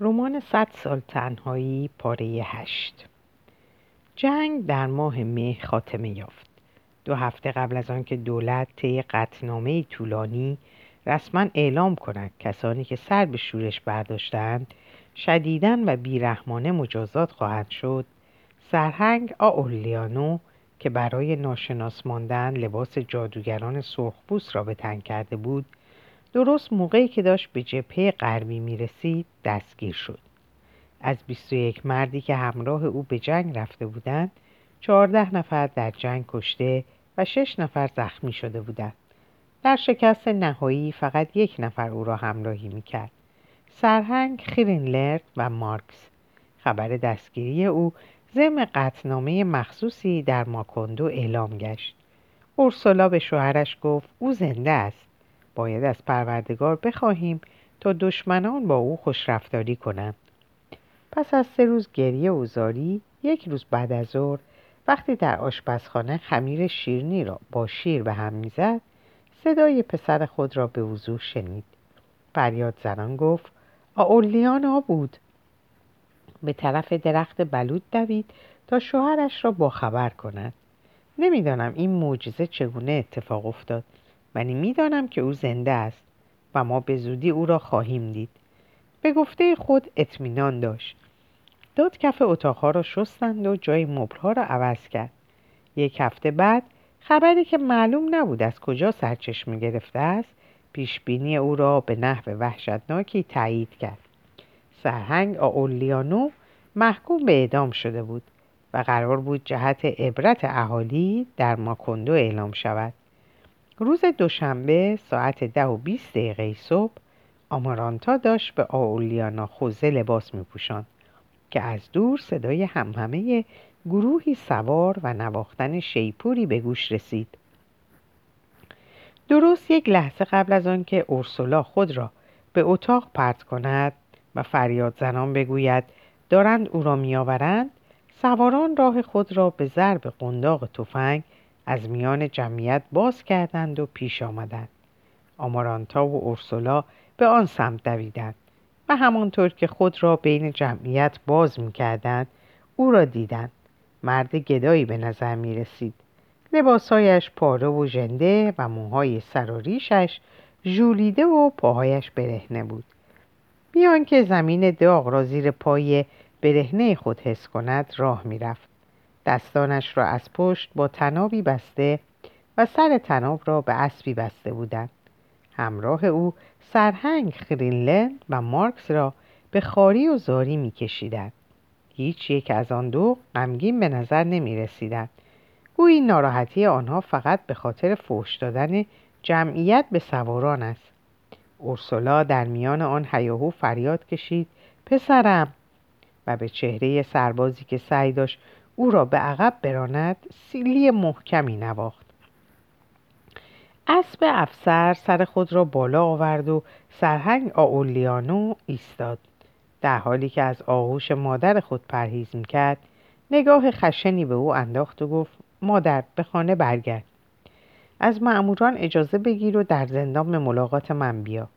رمان صد سال تنهایی پاره هشت. جنگ در ماه مه خاتمه یافت. دو هفته قبل از آنکه دولت طی قطنامه طولانی رسما اعلام کند کسانی که سر به شورش برداشتند شدیدن و بیرحمانه مجازات خواهد شد سرهنگ آولیانو که برای ناشناس ماندن لباس جادوگران سرخپوست را به تن کرده بود درست موقعی که داشت به جبهه غربی می رسید دستگیر شد. از 21 مردی که همراه او به جنگ رفته بودند چهارده نفر در جنگ کشته و شش نفر زخمی شده بودند. در شکست نهایی فقط یک نفر او را همراهی می‌کرد. سرهنگ خیرینلرد و مارکس. خبر دستگیری او ضمن قطنامه مخصوصی در ماکوندو اعلام گشت. اورسولا به شوهرش گفت او زنده است. باید از پروردگار بخواهیم تا دشمنان با او خوشرفتاری کنند. پس از سه روز گریه و زاری یک روز بعد از ظهر وقتی در آشپزخانه خمیر شیرنی را با شیر به هم می‌زد صدای پسر خود را به وضوح شنید. فریاد زنان گفت آولیانا بود. به طرف درخت بلود دوید تا شوهرش را باخبر کند. نمی‌دانم این معجزه چگونه اتفاق افتاد. ولی می‌دانم که او زنده است و ما به زودی او را خواهیم دید. به گفته خود اطمینان داشت. داد کف اتاقها را شستند و جای مبلها را عوض کرد. یک هفته بعد خبری که معلوم نبود از کجا سرچشمه گرفته است پیشبینی او را به نحو وحشتناکی تایید کرد. سرهنگ آولیانو محکوم به اعدام شده بود و قرار بود جهت عبرت اهالی در ماکندو اعلام شود. روز دوشنبه ساعت ده و بیست دقیقه صبح آمارانتا داشت به آولیانا خوزه لباس می که از دور صدای همهمه گروهی سوار و نواختن شیپوری به گوش رسید. درست یک لحظه قبل از آنکه اورسولا خود را به اتاق پرت کند و فریاد زنان بگوید دارند او را میآورند؟ سواران راه خود را به ضرب قنداق تفنگ از میان جمعیت باز کردند و پیش آمدند. آمارانتا و اورسولا به آن سمت دویدند و همانطور که خود را بین جمعیت باز می کردند او را دیدند. مرد گدایی به نظر می رسید لباسهایش پاره و ژنده و موهای سر و ریشش ژولیده و پاهایش برهنه بود. بیان که زمین داغ را زیر پای برهنه خود حس کند راه می‌رفت. دستانش را از پشت با تنابی بسته و سر تناب را به اسبی بسته بودند. همراه او سرهنگ خرینلند و مارکس را به خاری و زاری میکشیدند. هیچ یک از آن دو غمگین به نظر نمی رسیدند گویی ناراحتی آنها فقط به خاطر فوش دادن جمعیت به سواران است. اورسولا در میان آن هیاهو فریاد کشید پسرم! و به چهره سربازی که سعی داشت او را به عقب براند سیلی محکمی نواخت. اسب افسر سر خود را بالا آورد و سرهنگ آولیانو ایستاد. در حالی که از آغوش مادر خود پرهیز می‌کرد نگاه خشنی به او انداخت و گفت مادر به خانه برگرد. از معموران اجازه بگیر و در زندان به ملاقات من بیا.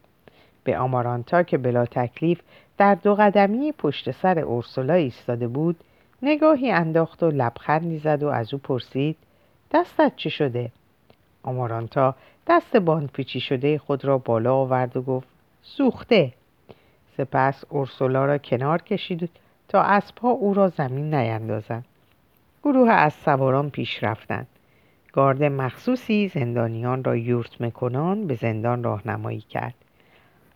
به آمارانتا که بلا تکلیف در دو قدمی پشت سر اورسولا ایستاده بود نگاهی انداخت و لبخندی زد و از او پرسید دستت چی شده؟ آمارانتا دست باندپیچی شده خود را بالا آورد و گفت سوخته. سپس اورسولا را کنار کشید تا اسبها او را زمین نیندازند. گروه از سواران پیش رفتند. گارد مخصوصی زندانیان را یورت مکنان به زندان راهنمایی کرد.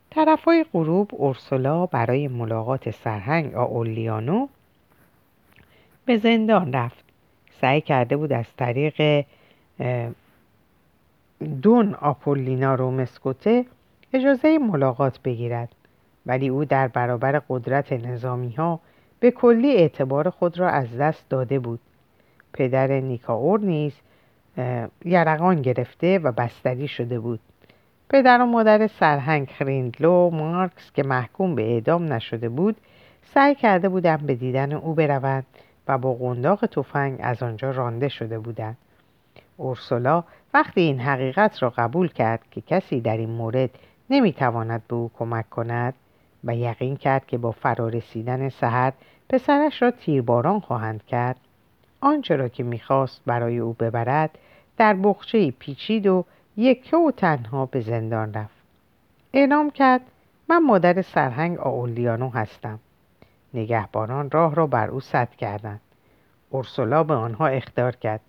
طرفای غروب اورسولا برای ملاقات سرهنگ آولیانو به زندان رفت. سعی کرده بود از طریق دون آپولینا رومسکوته اجازه ملاقات بگیرد. ولی او در برابر قدرت نظامی ها به کلی اعتبار خود را از دست داده بود. پدر نیکاور نیز یرقان گرفته و بستری شده بود. پدر و مادر سرهنگ خریندلو مارکس که محکوم به اعدام نشده بود سعی کرده بودند به دیدن او بروند. و با قنداق تفنگ از آنجا رانده شده بودند. اورسولا وقتی این حقیقت را قبول کرد که کسی در این مورد نمی‌تواند به او کمک کند و یقین کرد که با فرارسیدن سحر پسرش را تیرباران خواهند کرد آنچه را که می‌خواست برای او ببرد در بخچه پیچید و یکه و تنها به زندان رفت. اعلام کرد من مادر سرهنگ آولیانو هستم. نگهبانان راه را بر او سد کردند. اورسولا به آنها اختار کرد.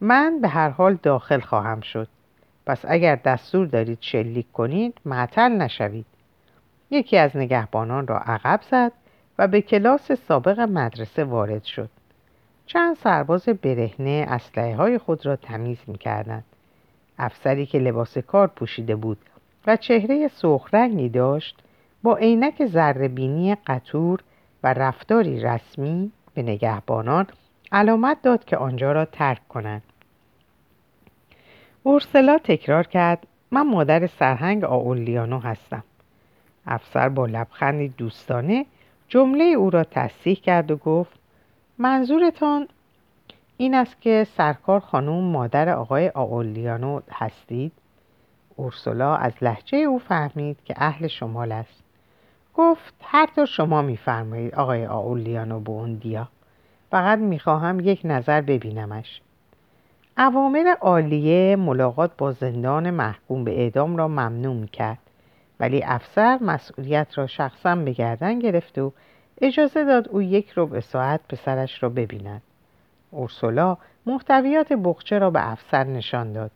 من به هر حال داخل خواهم شد. پس اگر دستور دارید شلیک کنید معطل نشوید. یکی از نگهبانان را عقب زد و به کلاس سابق مدرسه وارد شد. چند سرباز برهنه اسلحه های خود را تمیز می کردند. افسری که لباس کار پوشیده بود و چهره سرخ رنگی داشت با عینک بینی قطور و رفتاری رسمی به نگهبانان علامت داد که آنجا را ترک کنند. اورسلا تکرار کرد من مادر سرهنگ آولیانو هستم. افسر با لبخندی دوستانه جمله او را تصحیح کرد و گفت منظورتان این است که سرکار خانوم مادر آقای آولیانو هستید؟ اورسولا از لحجه او فهمید که اهل شمال است. گفت هر طور شما میفرمایید آقای آولیانو بوندیا. فقط می‌خواهم یک نظر ببینمش. اوامر عالیه ملاقات با زندان محکوم به اعدام را ممنوع کرد ولی افسر مسئولیت را شخصا به گردن گرفت و اجازه داد او یک رو به ساعت پسرش را ببیند. اورسولا محتویات بخچه را به افسر نشان داد.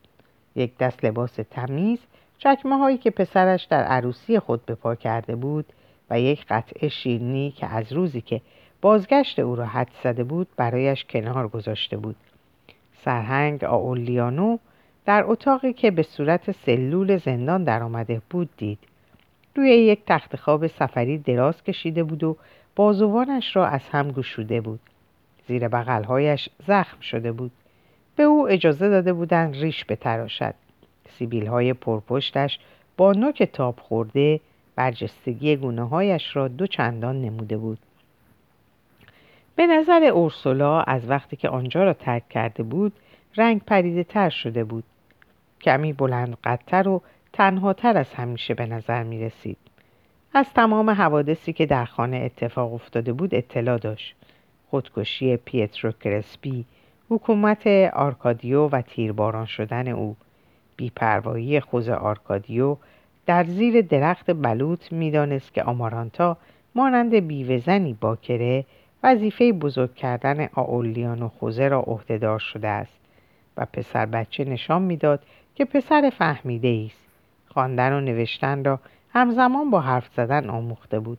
یک دست لباس تمیز چکمه هایی که پسرش در عروسی خود بپا کرده بود و یک قطعه شیرنی که از روزی که بازگشت او را حد زده بود برایش کنار گذاشته بود. سرهنگ آولیانو در اتاقی که به صورت سلول زندان درآمده بود دید. روی یک تخت خواب سفری دراز کشیده بود و بازوانش را از هم گشوده بود. زیر بغلهایش زخم شده بود. به او اجازه داده بودند ریش بتراشد. سیبیل های پرپشتش با نوک تاب خورده برجستگی گونه هایش را دو چندان نموده بود. به نظر اورسولا از وقتی که آنجا را ترک کرده بود رنگ پریده تر شده بود. کمی بلند قدتر و تنهاتر از همیشه به نظر می رسید. از تمام حوادثی که در خانه اتفاق افتاده بود اطلاع داشت. خودکشی پیترو کرسپی حکومت آرکادیو و تیرباران شدن او. بیپروایی خوزه آرکادیو در زیر درخت بلوط می‌دانست که آمارانتا مانند بیوهزنی باکره وظیفه بزرگ کردن آئورلیانو خوزه را عهدهدار شده است و پسر بچه نشان می‌داد که پسر فهمیده است. خواندن و نوشتن را همزمان با حرف زدن آموخته بود.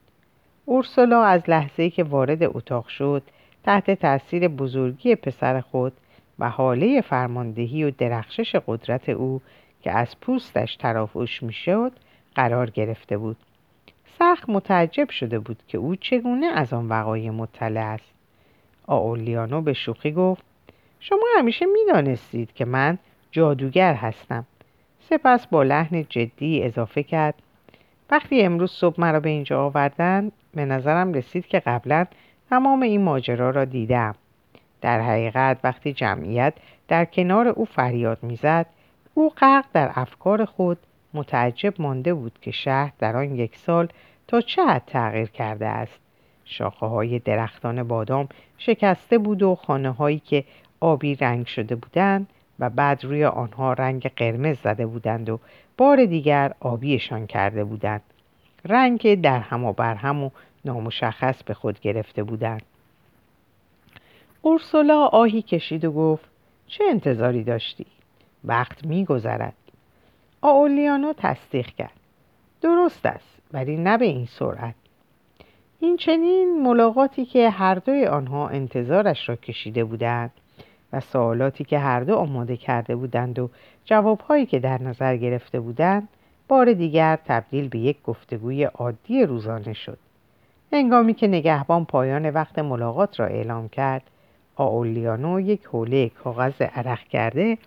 اورسولا از لحظه که وارد اتاق شد تحت تاثیر بزرگی پسر خود و حاله فرماندهی و درخشش قدرت او که از پوستش ترافوش می‌شد قرار گرفته بود. سخت متعجب شده بود که او چگونه از آن وقایع مطلع است. آولیانو به شوخی گفت شما همیشه می‌دانستید که من جادوگر هستم. سپس با لحن جدی اضافه کرد وقتی امروز صبح مرا به اینجا آوردن به نظرم رسید که قبلا تمام این ماجرا را دیدم. در حقیقت وقتی جمعیت در کنار او فریاد می‌زد او غرق در افکار خود متعجب مانده بود که شهر در آن یک سال تا چه حد تغییر کرده است. شاخه های درختان بادام شکسته بود و خانه هایی که آبی رنگ شده بودند و بعد روی آنها رنگ قرمز زده بودند و بار دیگر آبیشان کرده بودند. رنگ در هم و بر هم و نامشخص به خود گرفته بودند. اورسولا آهی کشید و گفت چه انتظاری داشتی؟ وقت میگذرد. آولیانو تصدیق کرد. درست است ولی نه به این سرعت. این چنین ملاقاتی که هر دوی آنها انتظارش را کشیده بودند و سوالاتی که هر دو آماده کرده بودند و جوابهایی که در نظر گرفته بودند بار دیگر تبدیل به یک گفتگوی عادی روزانه شد. هنگامی که نگهبان پایان وقت ملاقات را اعلام کرد آولیانو یک حوله کاغذ عرق کرده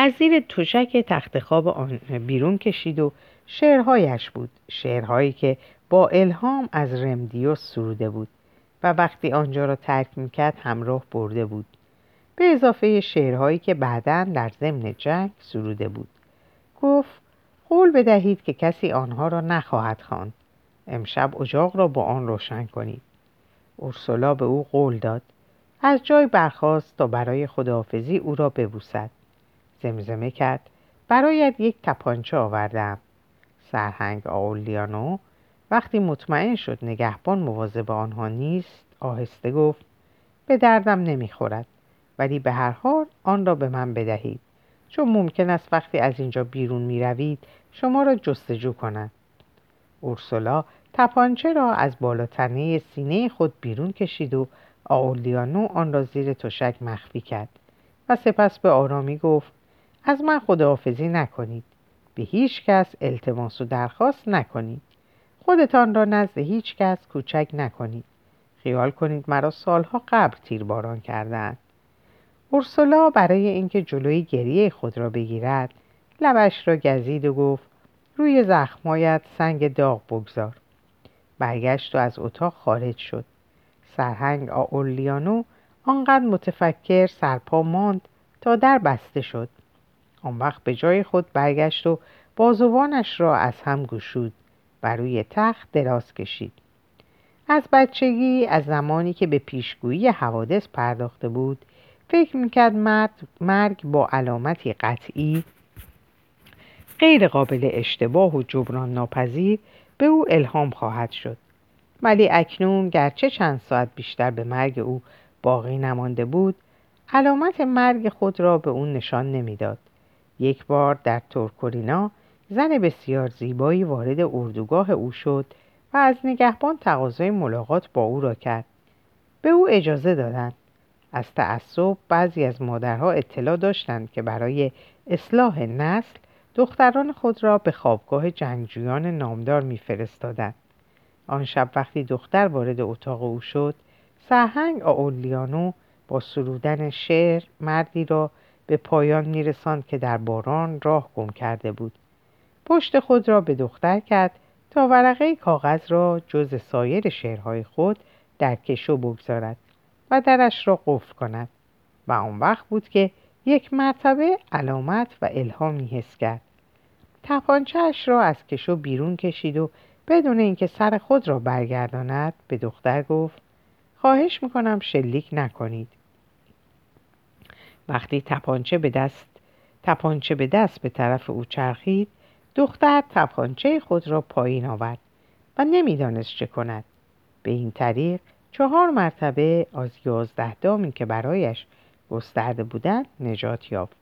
از زیر تشک تخت خواب آن بیرون کشید و شعرهایش بود شعرهایی که با الهام از رمدیوس سروده بود و وقتی آنجا را ترک می‌کرد همراه برده بود. به اضافه شعرهایی که بعدا در ضمن جنگ سروده بود. گفت قول بدهید که کسی آنها را نخواهد خواند. امشب اجاق را با آن روشن کنید. اورسولا به او قول داد از جای برخاست تا برای خداحافظی او را ببوسد. زمزمه کرد. برایت یک تپانچه آوردم. سرهنگ آولیانو وقتی مطمئن شد نگهبان مواظب آنها نیست آهسته گفت به دردم نمی‌خورد ولی به هر حال آن را به من بدهید. چون ممکن است وقتی از اینجا بیرون می روید شما را جستجو کنند. اورسولا تپانچه را از بالاتنه سینه خود بیرون کشید و آولیانو آن را زیر تشک مخفی کرد و سپس به آرامی گفت از من خداحافظی نکنید. به هیچ کس التماس و درخواست نکنید. خودتان را نزد هیچ کس کوچک نکنید. خیال کنید مرا سالها قبل تیرباران کردند. اورسولا برای اینکه جلوی گریه خود را بگیرد لبش را گزید و گفت روی زخمایت سنگ داغ بگذار. برگشت و از اتاق خارج شد. سرهنگ آولیانو آنقدر متفکر سرپا ماند تا در بسته شد. آن وقت به جای خود برگشت و بازوانش را از هم گشود و روی تخت دراز کشید. از بچگی از زمانی که به پیشگویی حوادث پرداخته بود فکر می‌کرد مرد مرگ با علامتی قطعی غیر قابل اشتباه و جبران ناپذیر به او الهام خواهد شد. ولی اکنون گرچه چند ساعت بیشتر به مرگ او باقی نمانده بود علامت مرگ خود را به او نشان نمی‌داد. یک بار در تورکورینا زن بسیار زیبایی وارد اردوگاه او شد و از نگهبان تقاضای ملاقات با او را کرد. به او اجازه دادند. از تعصب بعضی از مادرها اطلاع داشتند که برای اصلاح نسل دختران خود را به خوابگاه جنگجویان نامدار میفرستادند. آن شب وقتی دختر وارد اتاق او شد سرهنگ آولیانو با سرودن شعر مردی را به پایان میرساند که در باران راه گم کرده بود. پشت خود را به دختر کرد تا ورقه کاغذ را جز سایر شعرهای خود در کشو بگذارد و درش را قفل کند و آن وقت بود که یک مرتبه علامت و الهامی حس کرد. تپانچهاش را از کشو بیرون کشید و بدون اینکه سر خود را برگرداند به دختر گفت خواهش می‌کنم شلیک نکنید. وقتی تپانچه به دست تپانچه به دست به طرف او چرخید دختر تپانچه خود را پایین آورد و نمی‌دانست چه کند. به این طریق چهار مرتبه از یازده دامی که برایش گسترده بودند نجات یافت.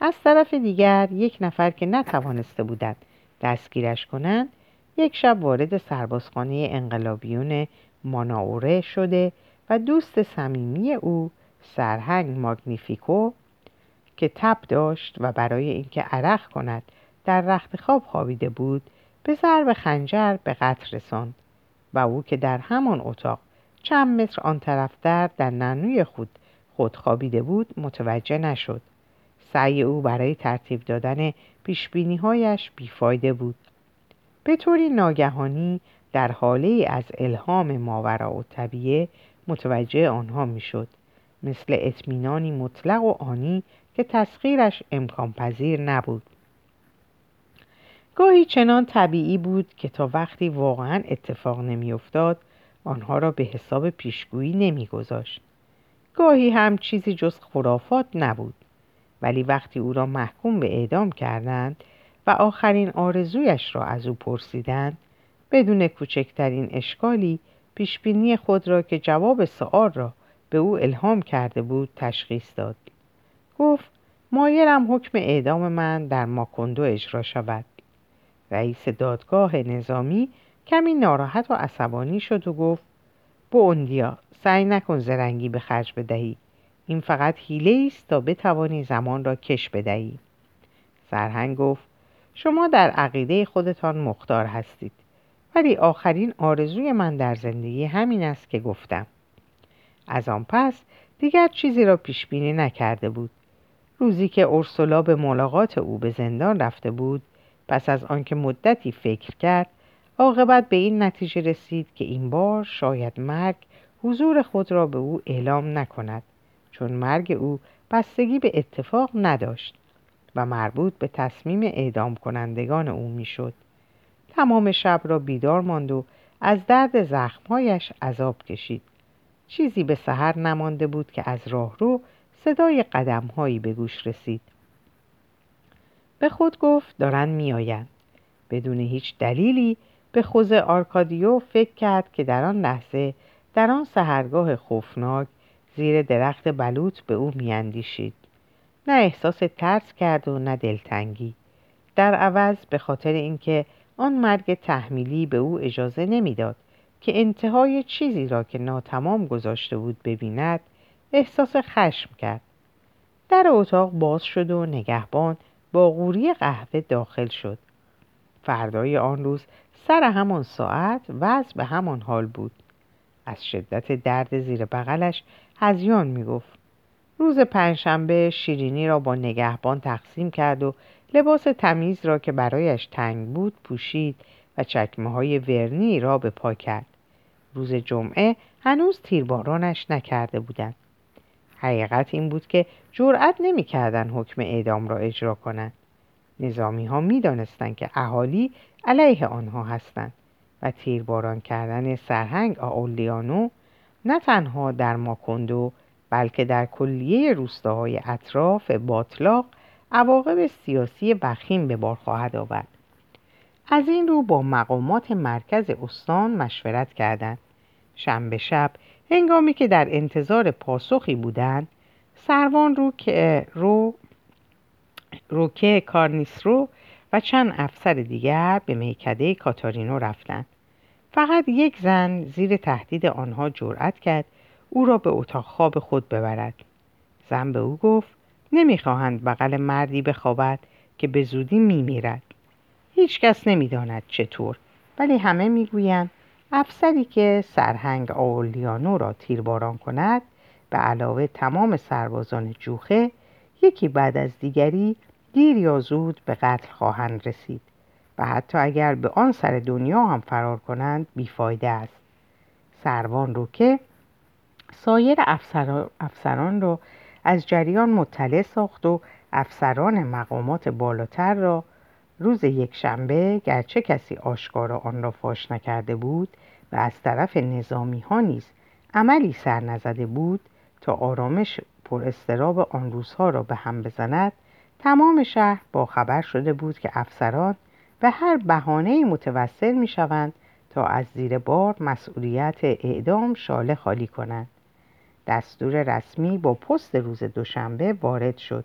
از طرف دیگر یک نفر که نتوانسته بودند دستگیرش کنند یک شب وارد سربازخانه انقلابیون ماناوره شده و دوست صمیمی او سرهنگ ماگنیفیکو که تب داشت و برای اینکه عرق کند در رخت خواب خوابیده بود به ضرب خنجر به قتل رساند و او که در همان اتاق چند متر آن طرفتر در ننوی خود خود خوابیده بود متوجه نشد. سعی او برای ترتیب دادن پیشبینیهایش بیفایده بود. به طوری ناگهانی در حاله از الهام ماورا و طبیعه متوجه آنها می‌شد. مثل اطمینانی مطلق و آنی که تسخیرش امکان پذیر نبود. گاهی چنان طبیعی بود که تا وقتی واقعا اتفاق نمیافتاد آنها را به حساب پیشگویی نمیگذاشت. گاهی هم چیزی جز خرافات نبود ولی وقتی او را محکوم به اعدام کردند و آخرین آرزویش را از او پرسیدند بدون کوچکترین اشکالی پیشبینی خود را که جواب سؤال را به او الهام کرده بود تشخیص داد. گفت مایرم حکم اعدام من در ماکندو اجرا شود. رئیس دادگاه نظامی کمی ناراحت و عصبانی شد و گفت اوندیا سعی نکن زرنگی به خرج بدهی. این فقط حیله است تا بتوانی زمان را کش بدهی. سرهنگ گفت شما در عقیده خودتان مختار هستید. ولی آخرین آرزوی من در زندگی همین است که گفتم. از آن پس دیگر چیزی را پیش بینی نکرده بود. روزی که اورسولا به ملاقات او به زندان رفته بود پس از آنکه مدتی فکر کرد عاقبت به این نتیجه رسید که این بار شاید مرگ حضور خود را به او اعلام نکند چون مرگ او بستگی به اتفاق نداشت و مربوط به تصمیم اعدام کنندگان او می‌شد. تمام شب را بیدار ماند و از درد زخمهایش عذاب کشید. چیزی به سحر نمانده بود که از راه رو صدای قدمهایی به گوش رسید. به خود گفت دارن میآیند. بدون هیچ دلیلی به خوز آرکادیو فکر کرد که در آن لحظه در آن سهرگاه خوفناک زیر درخت بلوط به او میاندیشید. نه احساس ترس کرد و نه دلتنگی. در عوض به خاطر اینکه آن مرگ تحمیلی به او اجازه نمی‌داد. که انتهای چیزی را که ناتمام گذاشته بود ببیند احساس خشم کرد. در اتاق باز شد و نگهبان با غوری قهوه داخل شد. فردای آن روز سر همان ساعت وضع به همان حال بود. از شدت درد زیر بغلش هزیان می‌گفت. روز پنجشنبه شیرینی را با نگهبان تقسیم کرد و لباس تمیز را که برایش تنگ بود پوشید و چکمه های ورنی را به پا کرد. روز جمعه هنوز تیربارانش نکرده بودند. حقیقت این بود که جرأت نمی‌کردند حکم اعدام را اجرا کنند. نظامی ها می دانستند که اهالی علیه آنها هستند و تیرباران کردن سرهنگ آولیانو نه تنها در ماکندو بلکه در کلیه روستاهای اطراف باطلاق عواقب سیاسی وخیم به بار خواهد آورد. از این رو با مقامات مرکز استان مشورت کردند. شنبه شب هنگامی که در انتظار پاسخی بودند سروان رو که رو روکه کارنیسرو و چند افسر دیگر به میکده کاتارینو رفتند. فقط یک زن زیر تهدید آنها جرأت کرد او را به اتاق خواب خود ببرد. زن به او گفت نمی‌خواهند بغل مردی بخوابد که به زودی میمیرد. هیچ کس نمی‌داند چطور ولی همه می‌گویند افسری که سرهنگ آولیانو را تیرباران کند به علاوه تمام سربازان جوخه یکی بعد از دیگری دیر یا زود به قتل خواهند رسید و حتی اگر به آن سر دنیا هم فرار کنند بیفایده است. سروان رو که سایر افسران را از جریان مطلع ساخت و افسران مقامات بالاتر را روز یک شنبه گرچه کسی آشکارا آن را فاش نکرده بود و از طرف نظامی ها نیز عملی سر نزده بود تا آرامش پر استراب آن روزها را به هم بزند تمام شهر با خبر شده بود که افسران به هر بهانه متوسل می شوند تا از زیر بار مسئولیت اعدام شاله خالی کنند. دستور رسمی با پست روز دوشنبه وارد شد.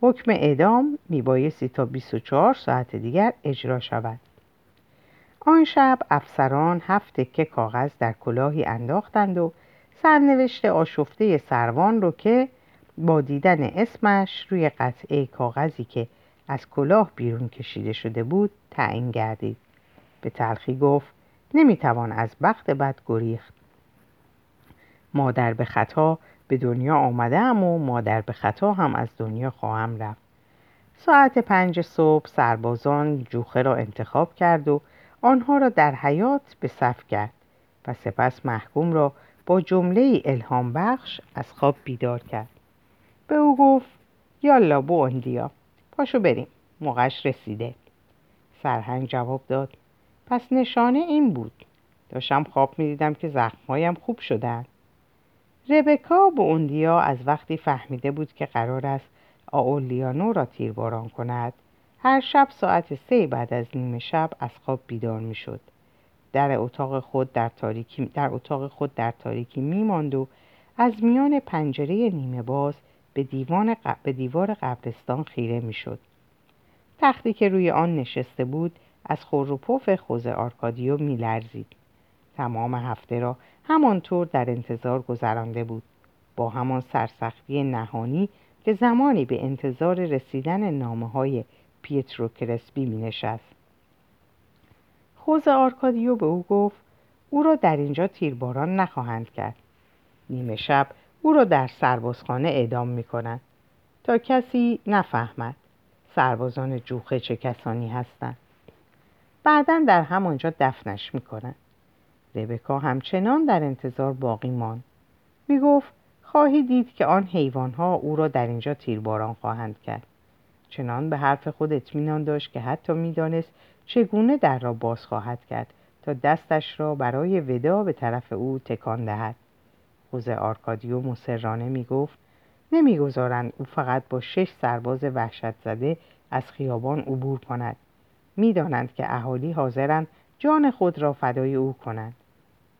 حکم اعدام میبایستی تا 24 ساعت دیگر اجرا شود. آن شب افسران هفت تکه کاغذ در کلاهی انداختند و سرنوشت آشفته سروان رو که با دیدن اسمش روی قطعه کاغذی که از کلاه بیرون کشیده شده بود تعیین گردید. به تلخی گفت نمی‌توان از بخت بد گریخت. مادر به خطا به دنیا آمدم و مادر به خطا هم از دنیا خواهم رفت. ساعت پنج صبح سربازان جوخه را انتخاب کرد و آنها را در حیات به صف کرد و سپس محکوم را با جمله الهام بخش از خواب بیدار کرد. به او گفت یالا بو اندیا پاشو بریم موقعش رسیده. سرهنگ جواب داد پس نشانه این بود. داشتم خواب می‌دیدم که زخمهایم خوب شدن ربکا به اوندیا از وقتی فهمیده بود که قرار است آولیانو را تیرباران کند هر شب ساعت سه بعد از نیمه شب از خواب بیدار می شد. در اتاق خود در تاریکی, در اتاق خود در تاریکی می ماند و از میان پنجره نیمه باز به, دیوان به دیوار قبرستان خیره می شد. تختی که روی آن نشسته بود از خور و پف خوز آرکادیو می لرزید. تمام هفته را همانطور در انتظار گذرانده بود با همان سرسختی نهانی که زمانی به انتظار رسیدن نامه های پیترو کرسپی می نشست. خوز آرکادیو به او گفت او را در اینجا تیرباران نخواهند کرد. نیمه شب او را در سربازخانه اعدام می کنند تا کسی نفهمد سربازان جوخه چه کسانی هستند. بعدا در همانجا دفنش می کنند. ربکا همچنان در انتظار باقی ماند. می گفت خواهی دید که آن حیوانها او را در اینجا تیرباران خواهند کرد. چنان به حرف خود اطمینان داشت که حتی می‌دانست چگونه در را باز خواهد کرد تا دستش را برای ودا به طرف او تکان دهد خوزه آرکادیو مسررانه می گفت نمی‌گذارند او فقط با شش سرباز وحشت زده از خیابان عبور کند می‌دانند که اهالی حاضرند جان خود را فدای او کنند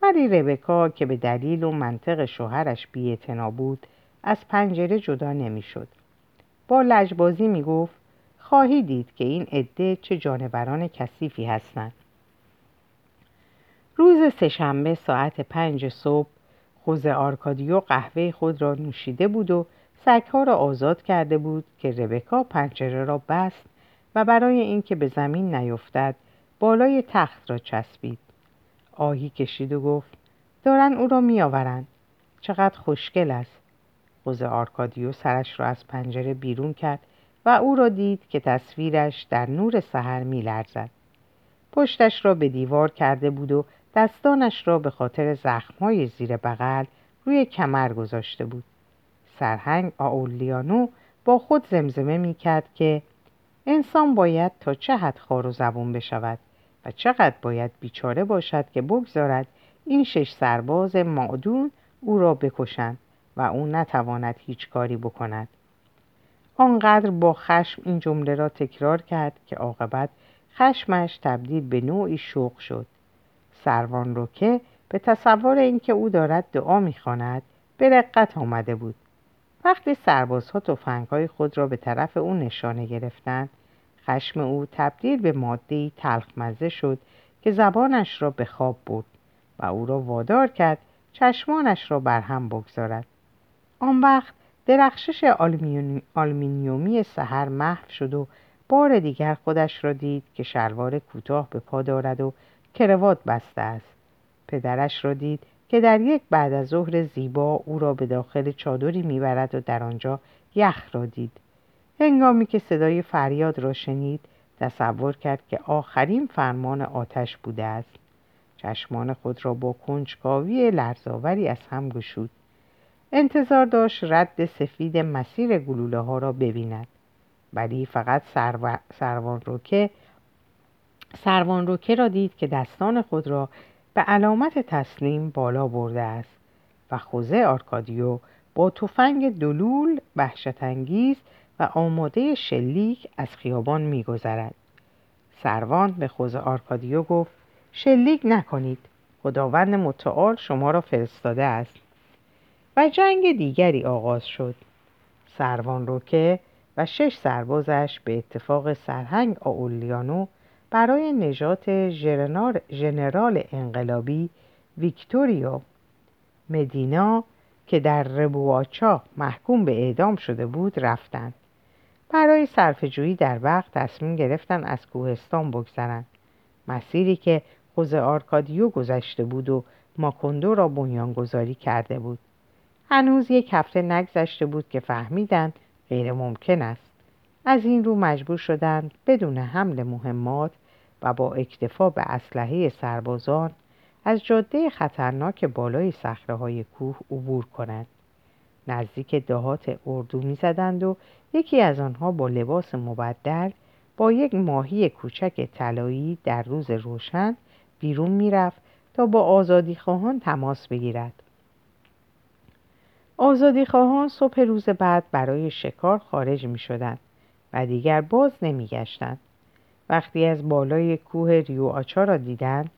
ولی ربکا که به دلیل و منطق شوهرش بیاعتنا بود از پنجره جدا نمی‌شد. با لجبازی می‌گفت خواهی دید که این عده چه جانوران کثیفی هستند. روز سهشنبه ساعت پنج صبح خوز آرکادیو قهوه خود را نوشیده بود و سگها را آزاد کرده بود که ربکا پنجره را بست و برای اینکه به زمین نیفتد بالای تخت را چسبید. آهی کشید و گفت دارن او را میآورند. چقدر خوشگل است. خوز آرکادیو سرش را از پنجره بیرون کرد و او را دید که تصویرش در نور سحر میلرزد. پشتش را به دیوار کرده بود و دستانش را به خاطر زخمهای زیر بغل روی کمر گذاشته بود. سرهنگ آولیانو با خود زمزمه می کرد که انسان باید تا چه حد خار و زبون بشود. چقدر باید بیچاره باشد که بگذارد این شش سرباز معدون او را بکشند و او نتواند هیچ کاری بکند. آنقدر با خشم این جمله را تکرار کرد که عاقبت خشمش تبدیل به نوعی شوق شد. سروان رو که به تصور اینکه او دارد دعا می‌خواند به رقت آمده بود. وقتی سربازها تفنگهای خود را به طرف او نشانه گرفتند خشم او تبدیل به مادهی تلخمزه شد که زبانش را به خواب برد و او را وادار کرد چشمانش را بر هم بگذارد. آن وقت درخشش آلمینیومی سحر محو شد و بار دیگر خودش را دید که شلوار کوتاه به پا دارد و کروات بسته است. پدرش را دید که در یک بعد از ظهر زیبا او را به داخل چادری می‌برد و در آنجا یخ را دید. هنگامی که صدای فریاد را شنید تصور کرد که آخرین فرمان آتش بوده است. چشمان خود را با کنجکاوی لرزاوری از هم گشود. انتظار داشت رد سفید مسیر گلوله ها را ببیند. ولی فقط سروان روکه سروان روکه را دید که دستان خود را به علامت تسلیم بالا برده است و خوزه آرکادیو با تفنگ هول انگیز و آماده شلیک از خیابان میگذرد. سروان به خوزه آرکادیو گفت شلیک نکنید. خداوند متعال شما را فرستاده است. و جنگ دیگری آغاز شد. سروان روکه و شش سربازش به اتفاق سرهنگ آولیانو برای نجات ژنرال انقلابی ویکتوریو مدینا که در ربواچا محکوم به اعدام شده بود رفتند. برای صرفه‌جویی در وقت تصمیم گرفتن از کوهستان بگذرند مسیری که خوز آرکادیو گذشته بود و ماکوندو را بنیانگذاری کرده بود. هنوز یک هفته نگذشته بود که فهمیدند غیر ممکن است. از این رو مجبور شدند بدون حمل مهمات و با اکتفا به اسلحه سربازان از جاده خطرناک بالای صخره کوه عبور کنند. نزدیک دهات اردو می‌زدند و یکی از آنها با لباس مبدل با یک ماهی کوچک طلایی در روز روشن بیرون می‌رفت تا با آزادی خواهان تماس بگیرد آزادی خواهان صبح روز بعد برای شکار خارج می شدند و دیگر باز نمی گشتند. وقتی از بالای کوه ریو آچا را دیدند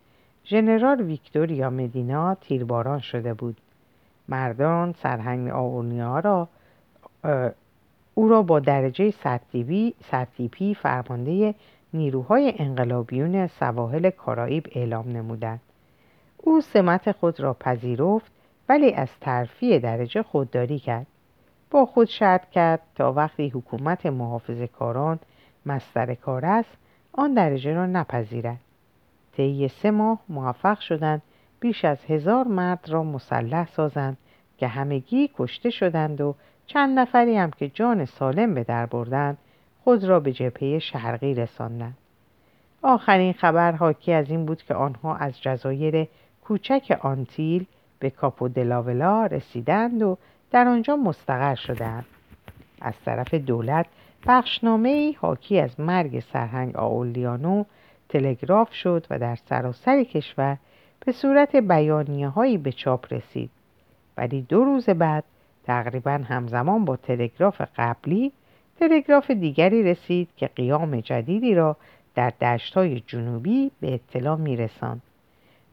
ژنرال ویکتوریا مدینا تیرباران شده بود مردان سرهنگ آورنیا را او را با درجه سرتیپی فرمانده نیروهای انقلابیون سواحل کارائیب اعلام نمودند. او سمت خود را پذیرفت ولی از ترفیع درجه خودداری کرد. با خود شرط کرد تا وقتی حکومت محافظ کاران مستر کار است آن درجه را نپذیرد. طی سه ماه موفق شدند بیش از هزار مرد را مسلح سازند که همگی کشته شدند و چند نفری هم که جان سالم به در بردند خود را به جبهه شرقی رساندند. آخرین خبر حاکی از این بود که آنها از جزایر کوچک آنتیل به کاپو دلاولا رسیدند و در آنجا مستقر شدند. از طرف دولت بخشنامه ای حاکی از مرگ سرهنگ آولیانو تلگراف شد و در سراسر کشور به صورت بیانیه هایی به چاپ رسید. ولی دو روز بعد تقریبا همزمان با تلگراف قبلی تلگراف دیگری رسید که قیام جدیدی را در دشتهای جنوبی به اطلاع میرساند.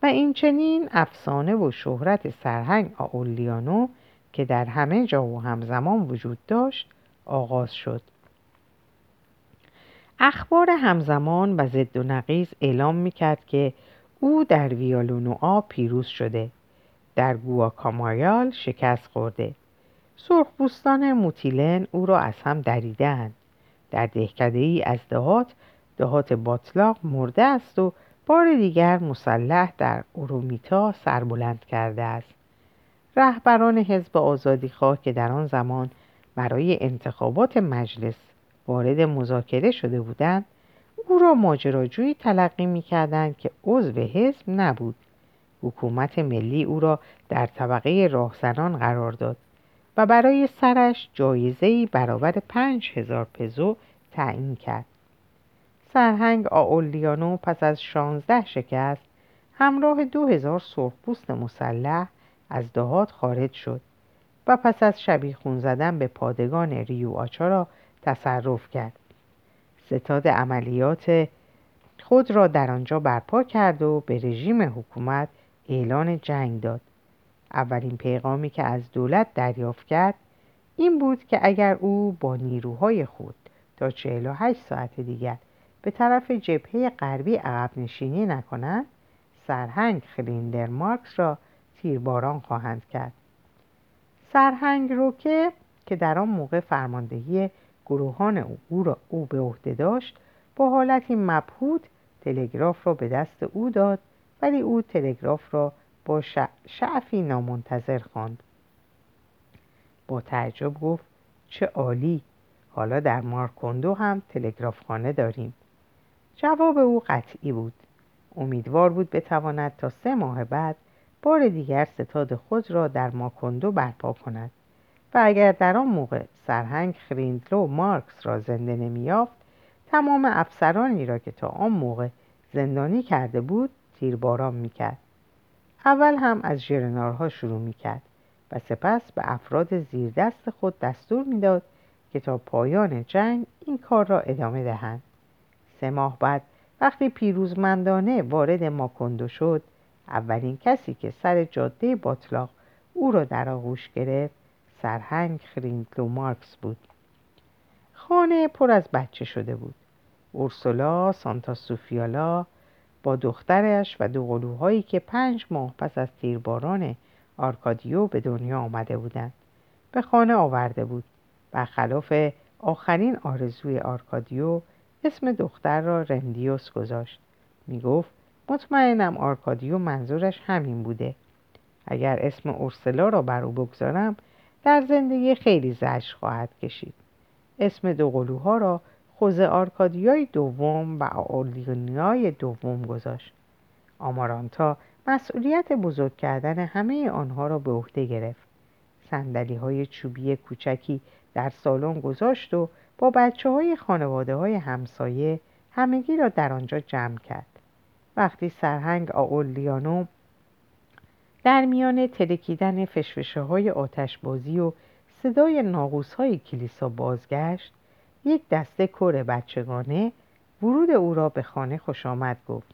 و این چنین افسانه و شهرت سرهنگ آولیانو که در همه جا و همزمان وجود داشت آغاز شد. اخبار همزمان و ضد و نقیز اعلام می‌کرد که او در ویالونوآ پیروز شده در گواکامایال شکست خورده. سرخپوستان موتیلن او را از هم دریدند در دهکده ای از دهات دهات باطلاق مرده است و بار دیگر مسلح در اورومیتا سربلند کرده است. رهبران حزب آزادیخواه که در آن زمان برای انتخابات مجلس وارد مذاکره شده بودند او را ماجراجویی تلقی می‌کردند که عضو حزب نبود. حکومت ملی او را در طبقه راهزنان قرار داد. و برای سرش جایزه‌ای برابر پنج هزار پزو تعیین کرد. سرهنگ آولیانو پس از شانزده شکست همراه دو هزار سرخپوست مسلح از دهات خارج شد و پس از شبیه خون زدن به پادگان ریو آچا را تصرف کرد. ستاد عملیات خود را در آنجا برپا کرد و به رژیم حکومت اعلان جنگ داد. اولین پیغامی که از دولت دریافت کرد این بود که اگر او با نیروهای خود تا 48 ساعت دیگر به طرف جبهه غربی عقب نشینی نکنند سرهنگ خلیندر مارکس را تیرباران خواهند کرد. سرهنگ روکه که در آن موقع فرماندهی گروهان او را او به عهده داشت با حالتی مبهوت تلگراف را به دست او داد ولی او تلگراف را با شعفی نامنتظر خواند. با تعجب گفت چه عالی. حالا در مارکوندو هم تلگرافخانه داریم. جواب او قطعی بود. امیدوار بود بتواند تا سه ماه بعد بار دیگر ستاد خود را در ماکوندو برپا کند و اگر در آن موقع سرهنگ خریندلو مارکس را زنده نمیافت تمام افسرانی را که تا آن موقع زندانی کرده بود تیرباران می‌کرد. اول هم از ژرنالها شروع می‌کرد و سپس به افراد زیردست خود دستور می‌داد که تا پایان جنگ این کار را ادامه دهند. سه ماه بعد وقتی پیروزمندانه وارد ماکندو شد اولین کسی که سر جاده باطلاق او را در آغوش گرفت سرهنگ خرینلدو مارکز بود. خانه پر از بچه شده بود. اورسولا سانتا سوفیا را با دخترش و دو قلوهایی که پنج ماه پس از تیرباران آرکادیو به دنیا آمده بودند. به خانه آورده بود برخلاف آخرین آرزوی آرکادیو اسم دختر را رمدیوس گذاشت. می گفت مطمئنم آرکادیو منظورش همین بوده. اگر اسم اورسولا را بر او بگذارم در زندگی خیلی زجر خواهد کشید. اسم دو قلوها را خوزه آرکادیوی دوم و آئورلیانوی دوم گذاشت. آمارانتا مسئولیت بزرگ کردن همه آنها را به عهده گرفت. صندلی های چوبی کوچکی در سالن گذاشت و با بچه های خانواده های همسایه همگی را در آنجا جمع کرد. وقتی سرهنگ آولیانو در میان ترکیدن فشفشه های آتشبازی و صدای ناغوس های کلیسا بازگشت یک دسته کر بچگانه ورود او را به خانه خوش آمد گفت.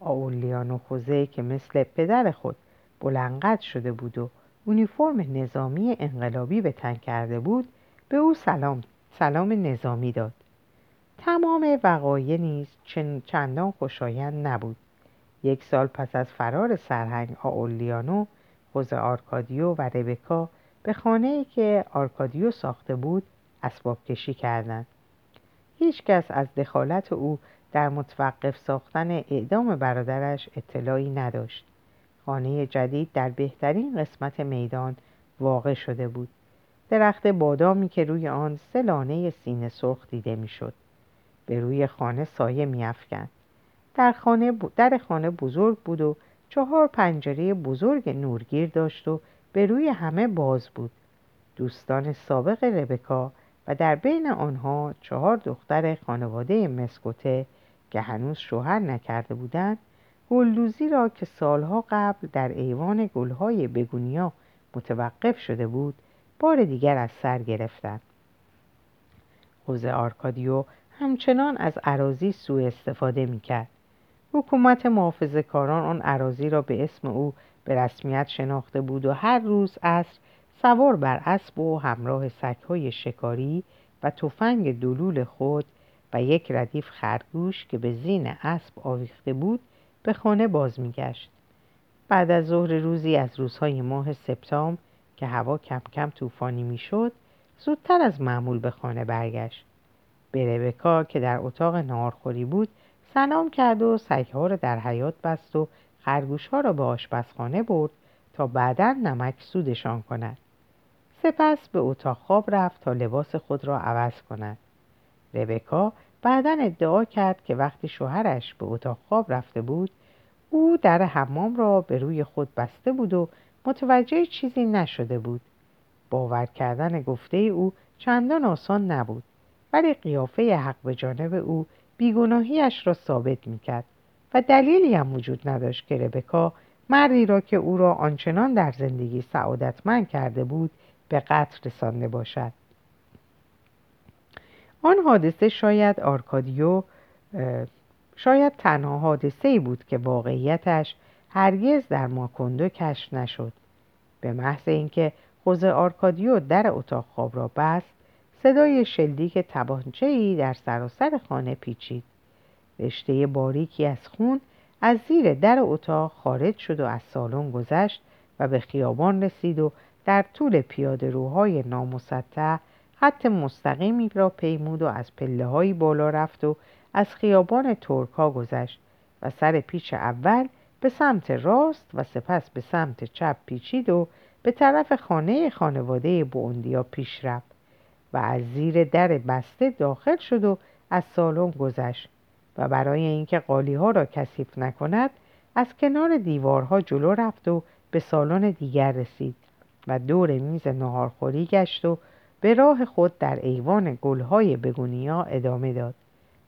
آولیانو خوزه که مثل پدر خود بلنقد شده بود و اونیفرم نظامی انقلابی به تن کرده بود به او سلام سلام نظامی داد. تمام وقایع نیز چندان خوشایند نبود. یک سال پس از فرار سرهنگ آئورلیانو خوزه آرکادیو و ربکا به خانه ای که آرکادیو ساخته بود اسباب کشی کردند هیچکس از دخالت او در متوقف ساختن اعدام برادرش اطلاعی نداشت. خانه جدید در بهترین قسمت میدان واقع شده بود. درخت بادامی که روی آن سه لانه سینه سرخ دیده می‌شد. به روی خانه سایه میافکند. در خانه در خانه بزرگ بود و چهار پنجره بزرگ نورگیر داشت و به روی همه باز بود. دوستان سابق ربکا و در بین آنها چهار دختر خانواده مسکوته که هنوز شوهر نکرده بودند گلدوزی را که سالها قبل در ایوان گلهای بگونیا متوقف شده بود بار دیگر از سر گرفتند. خوزه آرکادیو همچنان از عراضی سوء استفاده می‌کرد. حکومت محافظ کاران آن عراضی را به اسم او به رسمیت شناخته بود و هر روز عصر سوار بر اسب و همراه سگهای شکاری و تفنگ دلول خود و یک ردیف خرگوش که به زین اسب آویخته بود به خانه باز میگشت. بعد از ظهر روزی از روزهای ماه سپتامبر که هوا کم کم طوفانی می‌شد زودتر از معمول به خانه برگشت. به ربکا که در اتاق نهارخوری بود سلام کرد و سگها را در حیات بست و خرگوشها را به آشپزخانه برد تا بعدا نمک سودشان کند. سپس به اتاق خواب رفت تا لباس خود را عوض کند. ربکا بعدا ادعا کرد که وقتی شوهرش به اتاق خواب رفته بود او در حمام را به روی خود بسته بود و متوجه چیزی نشده بود. باور کردن گفته او چندان آسان نبود ولی قیافه حق به جانب او بیگناهیش را ثابت می‌کرد و دلیلی هم وجود نداشت که ربکا مردی را که او را آنچنان در زندگی سعادتمند کرده بود به قتل رسانده باشد. آن حادثه شاید آرکادیو شاید تنها حادثه ای بود که واقعیتش هرگز در ماکوندو کشف نشد. به محض اینکه خوزه آرکادیو در اتاق خواب را بست صدای شلیک تپانچه ای در سراسر خانه پیچید. رشته باریکی از خون از زیر در اتاق خارج شد و از سالن گذشت و به خیابان رسید و در طول پیاده روهای نامسطح خط مستقیمی را پیمود و از پله بالا رفت و از خیابان ترکا گذشت و سر پیچ اول به سمت راست و سپس به سمت چپ پیچید و به طرف خانه خانواده بوندیا پیش رفت و از زیر در بسته داخل شد و از سالن گذشت و برای اینکه قالی ها را کثیف نکند از کنار دیوارها جلو رفت و به سالن دیگر رسید. و دور میز نهارخوری گشت و به راه خود در ایوان گلهای بگونیا ادامه داد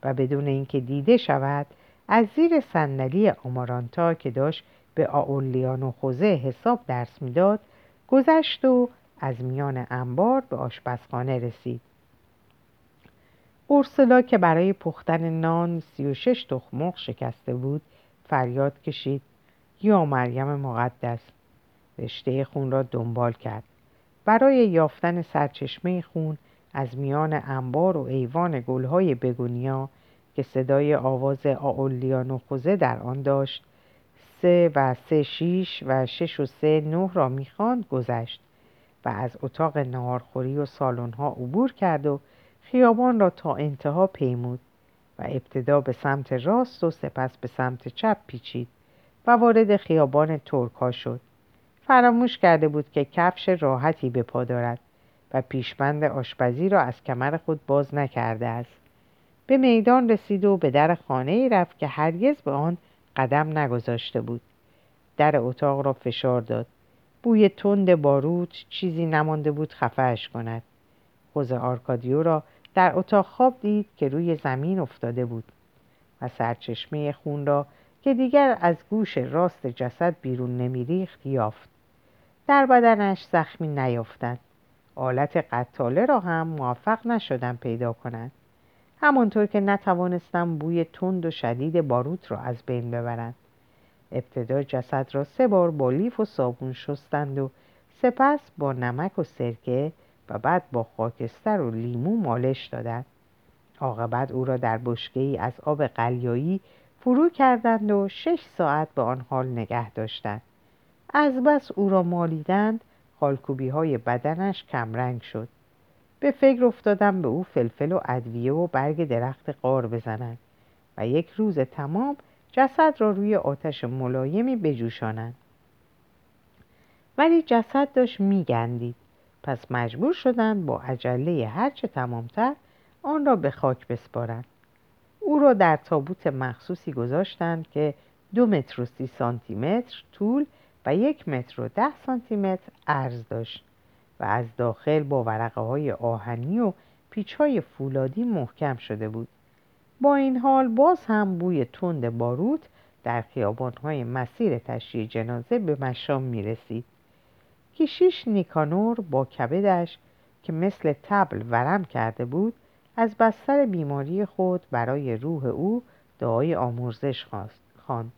و بدون اینکه دیده شود از زیر صندلی آمارانتا که داشت به آولیانو خوزه حساب درس می‌داد گذشت و از میان انبار به آشپزخانه رسید. اورسلا که برای پختن نان سی و شش تخمق شکسته بود فریاد کشید. یا مریم مقدس! رشته خون را دنبال کرد. برای یافتن سرچشمه خون از میان انبار و ایوان گلهای بگونیا که صدای آواز آولیانو خوزه در آن داشت سه و سه شیش و شش و سه نه را می‌خواند گذشت و از اتاق نهارخوری و سالن‌ها عبور کرد و خیابان را تا انتها پیمود و ابتدا به سمت راست و سپس به سمت چپ پیچید و وارد خیابان ترکا شد. فراموش کرده بود که کفش راحتی به پا دارد و پیشبند آشپزی را از کمر خود باز نکرده است. به میدان رسید و به در خانه ای رفت که هرگز به آن قدم نگذاشته بود. در اتاق را فشار داد. بوی تند باروت چیزی نمانده بود خفهش کند. خوز آرکادیو را در اتاق خواب دید که روی زمین افتاده بود و سرچشمه خون را که دیگر از گوش راست جسد بیرون نمیریخت یافت. در بدنش زخمی نیافتند. آلت قتاله را هم موفق نشدن پیدا کنند. همانطور که نتوانستم بوی تند و شدید باروت را از بین ببرند. ابتدا جسد را سه بار با لیف و صابون شستند و سپس با نمک و سرکه و بعد با خاکستر و لیمو مالش دادند. عاقبت او را در بشکه ای از آب قلیایی فرو کردند و شش ساعت به آن حال نگه داشتند. از بس او را مالیدند خالکوبی های بدنش کمرنگ شد. به فکر افتادم به او فلفل و ادویه و برگ درخت قار بزنند و یک روز تمام جسد را روی آتش ملایمی بجوشانند. ولی جسد داشت میگندید. پس مجبور شدند با عجله هرچه تمامتر آن را به خاک بسپارند. او را در تابوت مخصوصی گذاشتند که دو متر و سی سانتی متر طول و یک متر و ده سانتی متر عرض داشت و از داخل با ورقه های آهنی و پیچ های فولادی محکم شده بود با این حال باز هم بوی تند باروت در خیابانهای مسیر تشییع جنازه به مشام می رسید. کشیش نیکانور با کبدش که مثل تبل ورم کرده بود از بستر بیماری خود برای روح او دعای آمرزش خواند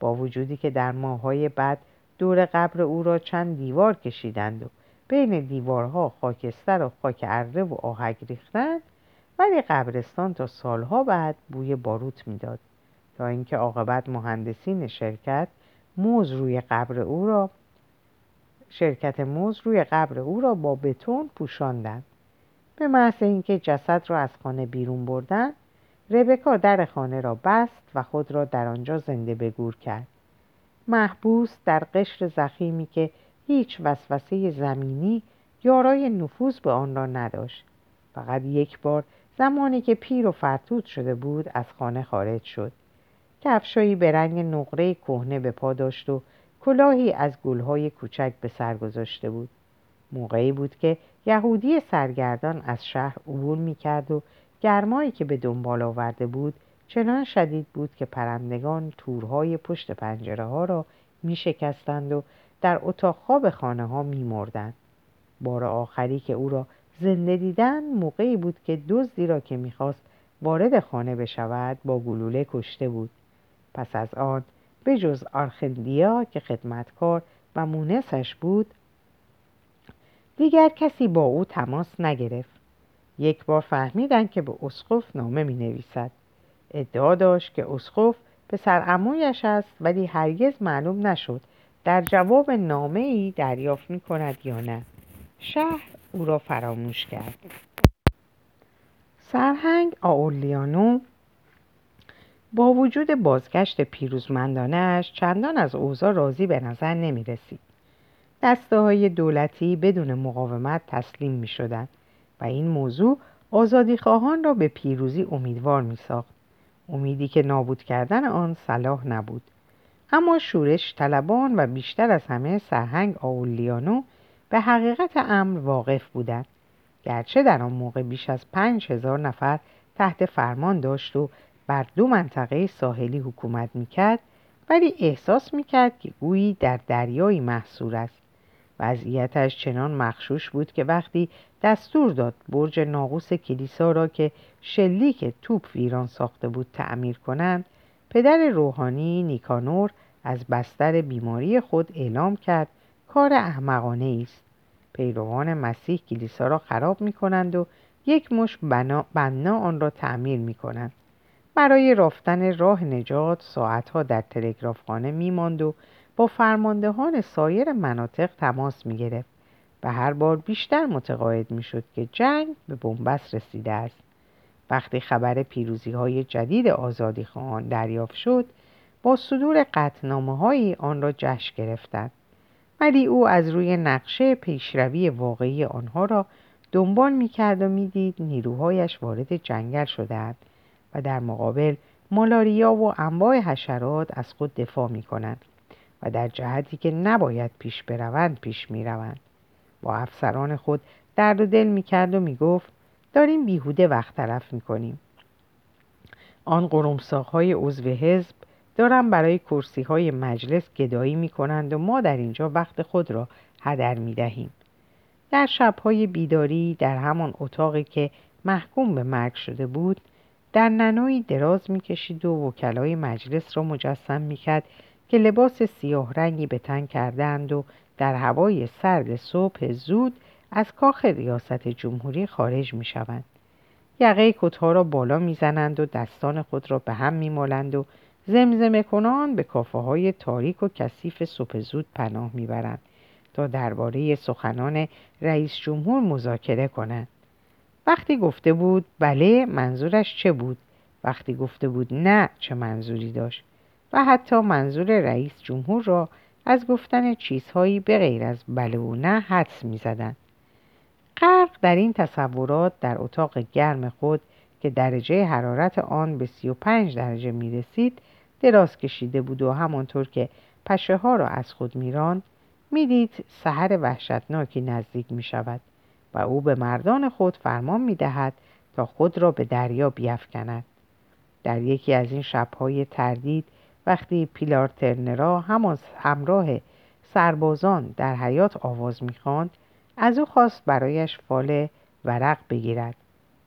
با وجودی که در ماههای بعد دور قبر او را چند دیوار کشیدند و بین دیوارها خاکستر و خاک اره و آهک ریختند ولی قبرستان تا سالها بعد بوی باروت می‌داد تا اینکه عاقبت مهندسین شرکت موز روی قبر او را شرکت موز روی قبر او را با بتون پوشاندند. به محض اینکه جسد را از خانه بیرون بردن ربکا در خانه را بست و خود را در آنجا زنده بگور کرد. محبوس در قشر زخیمی که هیچ وسوسه زمینی یارای نفوذ به آن را نداشت. فقط یک بار زمانی که پیر و فرتود شده بود از خانه خارج شد. کفشایی به رنگ نقره کهنه به پا داشت و کلاهی از گلهای کوچک به سر گذاشته بود. موقعی بود که یهودی سرگردان از شهر عبور می‌کرد و گرمایی که به دنبال آورده بود چنان شدید بود که پرندگان تورهای پشت پنجره ها را می شکستند و در اتاق خواب خانه ها می مردند. بار آخری که او را زنده دیدن موقعی بود که دزدی را که می‌خواست وارد خانه بشود با گلوله کشته بود. پس از آن به جز آرخندیا که خدمتکار و مونسش بود دیگر کسی با او تماس نگرفت. یک بار فهمیدن که به اسقف نامه می نویسد ادعا داشت که اسقف به سرعمویش است ولی هرگز معلوم نشد در جواب نامه ای دریافت می کند یا نه شهر او را فراموش کرد سرهنگ آولیانو با وجود بازگشت پیروزمندانش چندان از اوضاع راضی به نظر نمی رسید. دسته های دولتی بدون مقاومت تسلیم می شدن و این موضوع آزادی خواهان را به پیروزی امیدوار می ساخت. امیدی که نابود کردن آن صلاح نبود. اما شورش طلبان و بیشتر از همه سرهنگ آولیانو به حقیقت امر واقف بودند. گرچه در آن موقع بیش از پنج هزار نفر تحت فرمان داشت و بر دو منطقه ساحلی حکومت می‌کرد ولی احساس می‌کرد که گویی در دریایی محصور است وضعیتش چنان مخشوش بود که وقتی دستور داد برج ناقوس کلیسا را که شلیک توپ ویران ساخته بود تعمیر کنند پدر روحانی نیکانور از بستر بیماری خود اعلام کرد کار احمقانه است. پیروان مسیح کلیسا را خراب می کنند و یک مش بنا, بنا آن را تعمیر می کنند برای رفتن راه نجات ساعتها در تلگرافخانه میماند و با فرماندهان سایر مناطق تماس می‌گرفت. و هر بار بیشتر متقاعد می‌شد که جنگ به بنبست رسیده است وقتی خبر پیروزی های جدید آزادی خواهان دریافت شد با صدور قطنامه هایی آن را جشن گرفتند ولی او از روی نقشه پیشروی واقعی آنها را دنبال می‌کرد و می‌دید نیروهایش وارد جنگل شدهاند و در مقابل مالاریا و انواع حشرات از خود دفاع می کنند و در جهتی که نباید پیش بروند پیش می روند. با افسران خود درد و دل می کرد و می گفت داریم بیهوده وقت تلف می کنیم. آن های عضو حزب دارن برای کرسی های مجلس گدایی می کنند و ما در اینجا وقت خود را هدر می دهیم. در شبهای بیداری در همان اتاقی که محکوم به مرگ شده بود در ننوی دراز می‌کشید و وکلای مجلس را مجسم می‌کرد که لباس سیاه رنگی به تن کردند و در هوای سرد صبح زود از کاخ ریاست جمهوری خارج می شوند. یقه کتها را بالا می‌زنند و دستان خود را به هم میمالند و زمزمه کنان به کافه های تاریک و کثیف صبح زود پناه می‌برند تا درباره سخنان رئیس جمهور مذاکره کنند. وقتی گفته بود بله منظورش چه بود وقتی گفته بود نه چه منظوری داشت و حتی منظور رئیس جمهور را از گفتن چیزهایی به غیر از بله و نه حدس می زدن. غرق در این تصورات در اتاق گرم خود که درجه حرارت آن به 35 درجه می رسید دراز کشیده بود و همانطور که پشه ها را از خود میراند می‌دید سحر وحشتناکی نزدیک می شود و او به مردان خود فرمان می دهد تا خود را به دریا بیافکند در یکی از این شبهای تردید وقتی پیلار ترنرا همان همراه سربازان در حیات آواز می‌خواند از او خواست برایش فال ورق بگیرد.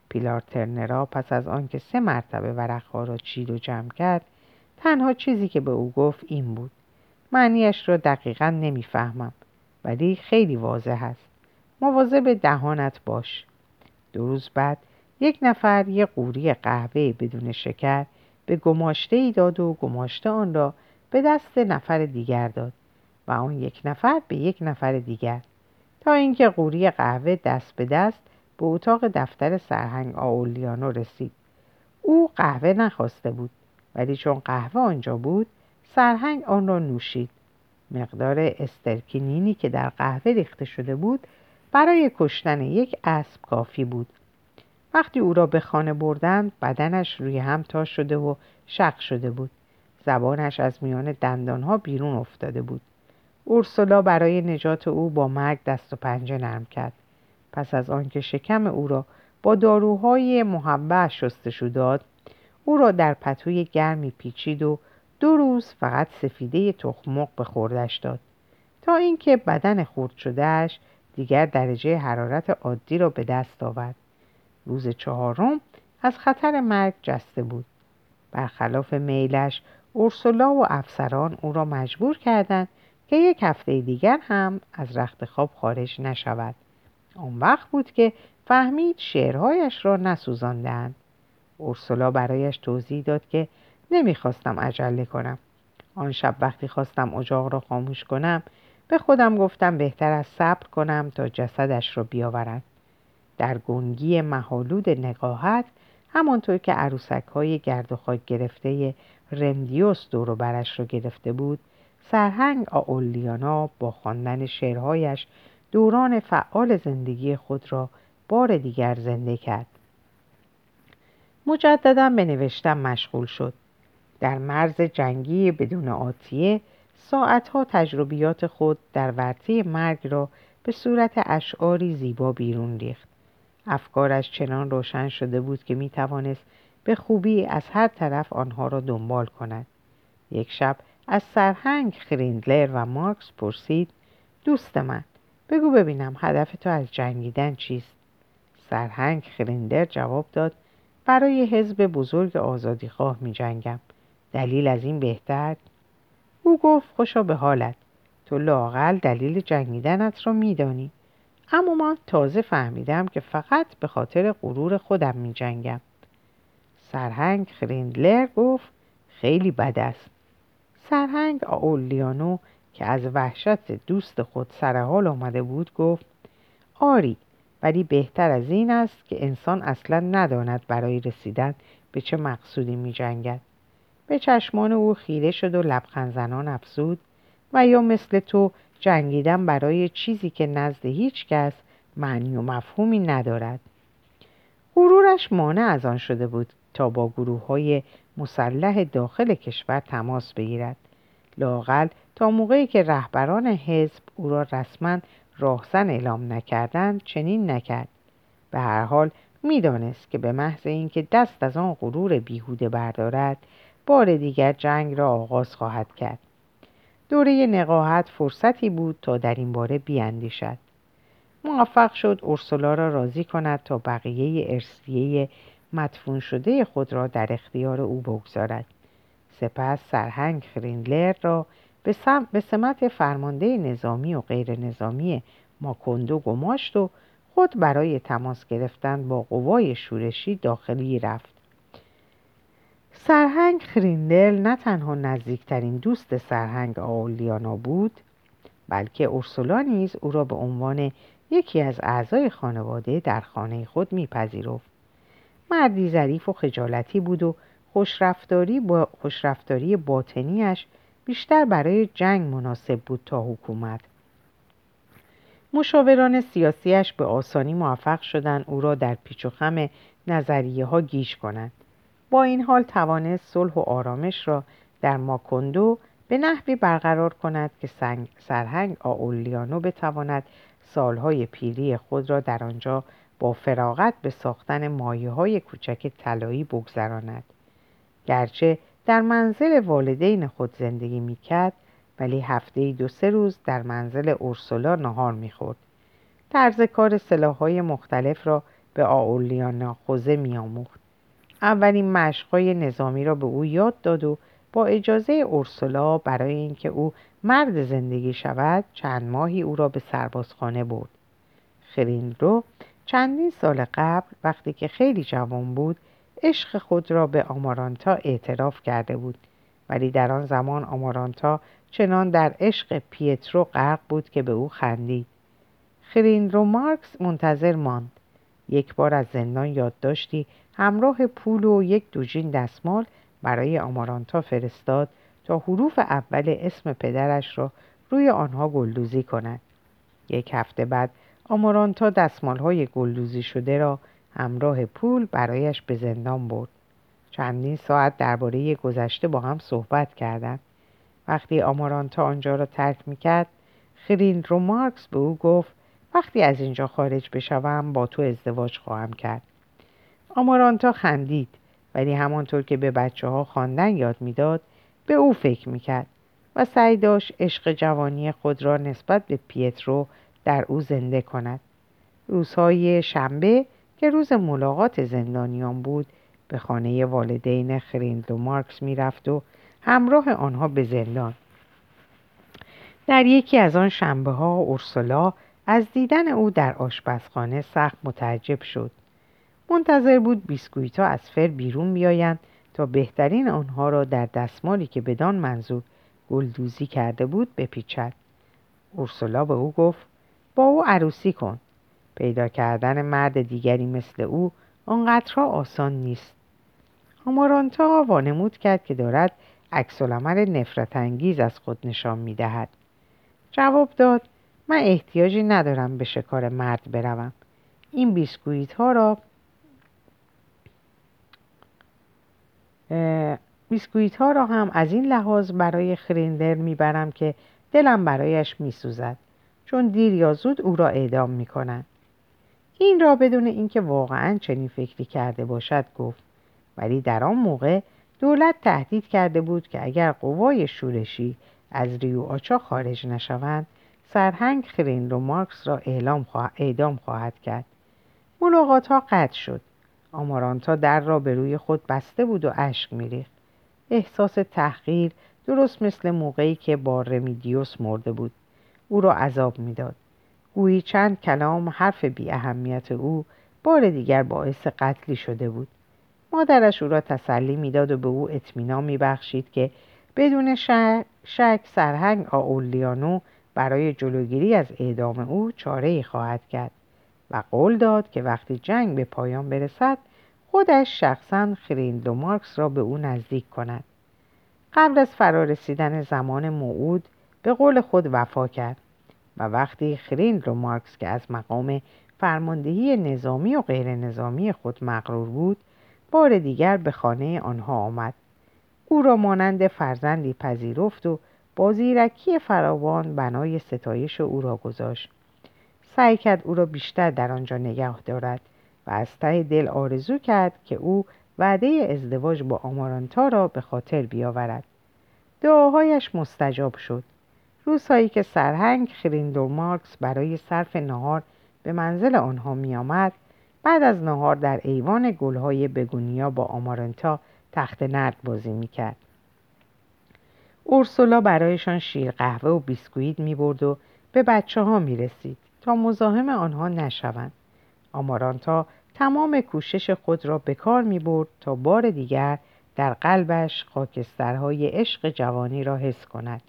پیلار ترنرا پس از آنکه سه مرتبه ورقها را چید و جمع کرد تنها چیزی که به او گفت این بود. معنیش را دقیقا نمی‌فهمم ولی خیلی واضح است. مواظب دهانت باش. دو روز بعد یک نفر یک قوری قهوه بدون شکر به گماشته ای داد و گماشته آن را به دست نفر دیگر داد و آن یک نفر به یک نفر دیگر تا اینکه قوری قهوه دست به دست به اتاق دفتر سرهنگ آولیانو رسید. او قهوه نخواسته بود ولی چون قهوه آنجا بود سرهنگ آن را نوشید. مقدار استرکینینی که در قهوه ریخته شده بود برای کشتن یک اسب کافی بود. وقتی او را به خانه بردند بدنش روی هم تا شده و شق شده بود. زبانش از میان دندانها بیرون افتاده بود. اورسولا برای نجات او با مرگ دست و پنجه نرم کرد. پس از آنکه شکم او را با داروهای محبه شستشو داد او را در پتوی گرمی پیچید و دو روز فقط سفیده تخمق به خوردش داد. تا اینکه بدن خورد شدهش دیگر درجه حرارت عادی را به دست آورد. روز چهارم از خطر مرگ جسته بود. برخلاف میلش اورسولا و افسران او را مجبور کردند که یک هفته دیگر هم از رخت خواب خارج نشود. آن وقت بود که فهمید شعرهایش را نسوزاندند. اورسولا برایش توضیح داد که نمی‌خواستم عجله کنم. آن شب وقتی خواستم اجاق را خاموش کنم به خودم گفتم بهتر از صبر کنم تا جسدش را بیاورند. در گنگی محالود نقاهت همانطور که عروسک های گرد و خاک گرفته رمدیوس دور برش را گرفته بود سرهنگ آولیانا با خواندن شعرهایش دوران فعال زندگی خود را بار دیگر زنده کرد. مجددا به نوشتن مشغول شد. در مرز جنگی بدون آتیه ساعتها تجربیات خود در ورطه مرگ را به صورت اشعاری زیبا بیرون ریخت. افکارش چنان روشن شده بود که می توانست به خوبی از هر طرف آنها را دنبال کند. یک شب از سرهنگ خریندلر و مارکس پرسید دوست من بگو ببینم هدف تو از جنگیدن چیست؟ سرهنگ خریندلر جواب داد برای حزب بزرگ آزادیخواه می جنگم دلیل از این بهتر؟ او گفت خوشا به حالت. تو لاقل دلیل جنگیدنت را میدانی. اما من تازه فهمیدم که فقط به خاطر غرور خودم می جنگم. سرهنگ خریندلر گفت خیلی بد است. سرهنگ آولیانو که از وحشت دوست خود سرحال آمده بود گفت آری ولی بهتر از این است که انسان اصلا نداند برای رسیدن به چه مقصودی می جنگد. به چشمان او خیره شد و لبخند زنان افزود و یا مثل تو جنگیدن برای چیزی که نزد هیچ کس معنی و مفهومی ندارد. غرورش مانع از آن شده بود تا با گروه های مسلح داخل کشور تماس بگیرد. لاقل تا موقعی که رهبران حزب او را رسما راهزن اعلام نکردند چنین نکرد. به هر حال می‌دانست که به محض اینکه دست از آن غرور بیهوده بردارد بار دیگر جنگ را آغاز خواهد کرد. دوره نقاهت فرصتی بود تا در این باره بیاندیشد. موفق شد اورسولا را راضی کند تا بقیه ارسیه مدفون شده خود را در اختیار او بگذارد. سپس سرهنگ خریندلر را به سمت فرمانده نظامی و غیر نظامی ماکندو گماشت و خود برای تماس گرفتن با قوای شورشی داخلی رفت. سرهنگ خریندل نه تنها نزدیکترین دوست سرهنگ آولیانا بود بلکه اورسولا نیز او را به عنوان یکی از اعضای خانواده در خانه خود میپذیرفت. مردی ظریف و خجالتی بود و خوشرفتاری با خوشرفتاری باطنیش بیشتر برای جنگ مناسب بود تا حکومت. مشاوران سیاسیش به آسانی موفق شدند او را در پیچ و خم نظریه ها گیش کنند. با این حال توانست صلح و آرامش را در ماکندو به نحوی برقرار کند که سنگ سرهنگ آولیانو بتواند سالهای پیری خود را در آنجا با فراغت به ساختن مایه های کوچک طلایی بگذراند. گرچه در منزل والدین خود زندگی می‌کرد ولی هفته دو سه روز در منزل اورسولا نهار می‌خورد. طرز کار سلاحهای مختلف را به آولیانا خوزه میآموخت. اولین مشقهای نظامی را به او یاد داد و با اجازه اورسولا برای اینکه او مرد زندگی شود چند ماهی او را به سربازخانه برد. رو چندین سال قبل وقتی که خیلی جوان بود عشق خود را به آمارانتا اعتراف کرده بود. ولی در آن زمان آمارانتا چنان در عشق پیترو غرق بود که به او خندید. رو مارکس منتظر ماند. یک بار از زندان یادداشتی همراه پول و یک دوجین دستمال برای آمارانتا فرستاد تا حروف اول اسم پدرش را روی آنها گلدوزی کند. یک هفته بعد آمارانتا دستمال های گلدوزی شده را همراه پول برایش به زندان برد. چندین ساعت درباره گذشته با هم صحبت کردند. وقتی آمارانتا آنجا را ترک می‌کرد خرین رو مارکس به او گفت وقتی از اینجا خارج بشوم با تو ازدواج خواهم کرد. آمارانتا خندید ولی همانطور که به بچه ها خواندن یاد می‌داد به او فکر می‌کرد و سعی داشت عشق جوانی خود را نسبت به پیترو در او زنده کند. روزهای شنبه که روز ملاقات زندانیان بود به خانه والدین خریند و مارکس می‌رفت و همراه آنها به زندان. در یکی از آن شنبه ها اورسولا از دیدن او در آشپزخانه سخت متعجب شد. منتظر بود بیسکویت ها از فر بیرون بیایند تا بهترین آنها را در دستمالی که بدان منظور گلدوزی کرده بود بپیچد. اورسولا به او گفت با او عروسی کن. پیدا کردن مرد دیگری مثل او آنقدرها آسان نیست. آمارانتا وانمود کرد که دارد عکس نفرت انگیز از خود نشان می دهد. جواب داد من احتیاجی ندارم به شکار مرد بروم. این بیسکویت ها را بیسکویت ها را هم از این لحاظ برای خریندر می‌برم که دلم برایش میسوزد. چون دیر یا زود او را اعدام می‌کنند. این را بدون اینکه واقعا چنین فکری کرده باشد گفت. ولی در آن موقع دولت تهدید کرده بود که اگر قوای شورشی از ریو آچا خارج نشوند سرهنگ خرین رو مارکس را اعلام اعدام خواهد کرد. ملاقات ها قطع شد. آمارانتا در را به روی خود بسته بود و اشک میریخت. احساس تحقیر درست مثل موقعی که با رمیدیوس مرده بود. او را عذاب می‌داد. گویی چند کلام حرف بی اهمیت او بار دیگر باعث قتلی شده بود. مادرش او را تسلی می‌داد و به او اطمینان میبخشید که بدون شک سرهنگ آولیانو برای جلوگیری از اعدام او چاره ای خواهد کرد. و قول داد که وقتی جنگ به پایان برسد خودش شخصا خریندو مارکس را به او نزدیک کند. قبل از فرارسیدن زمان موعود به قول خود وفا کرد و وقتی خریندو مارکس که از مقام فرماندهی نظامی و غیر نظامی خود مغرور بود بار دیگر به خانه آنها آمد. او را مانند فرزندی پذیرفت و با زیرکی فراوان بنای ستایش او را گذاشت. سعی کرد او را بیشتر در آنجا نگه دارد و از ته دل آرزو کرد که او وعده ازدواج با آمارانتا را به خاطر بیاورد. دعاهایش مستجاب شد. روزهایی که سرهنگ خریندور مارکس برای صرف نهار به منزل آنها میآمد بعد از نهار در ایوان گلهای بگونیا با آمارانتا تخت نرد بازی می‌کرد. اورسولا برایشان شیر قهوه و بیسکویت می برد و به بچه ها می تا مزاحم آنها نشوند. آمارانتا تمام کوشش خود را به کار می برد تا بار دیگر در قلبش خاکسترهای عشق جوانی را حس کند.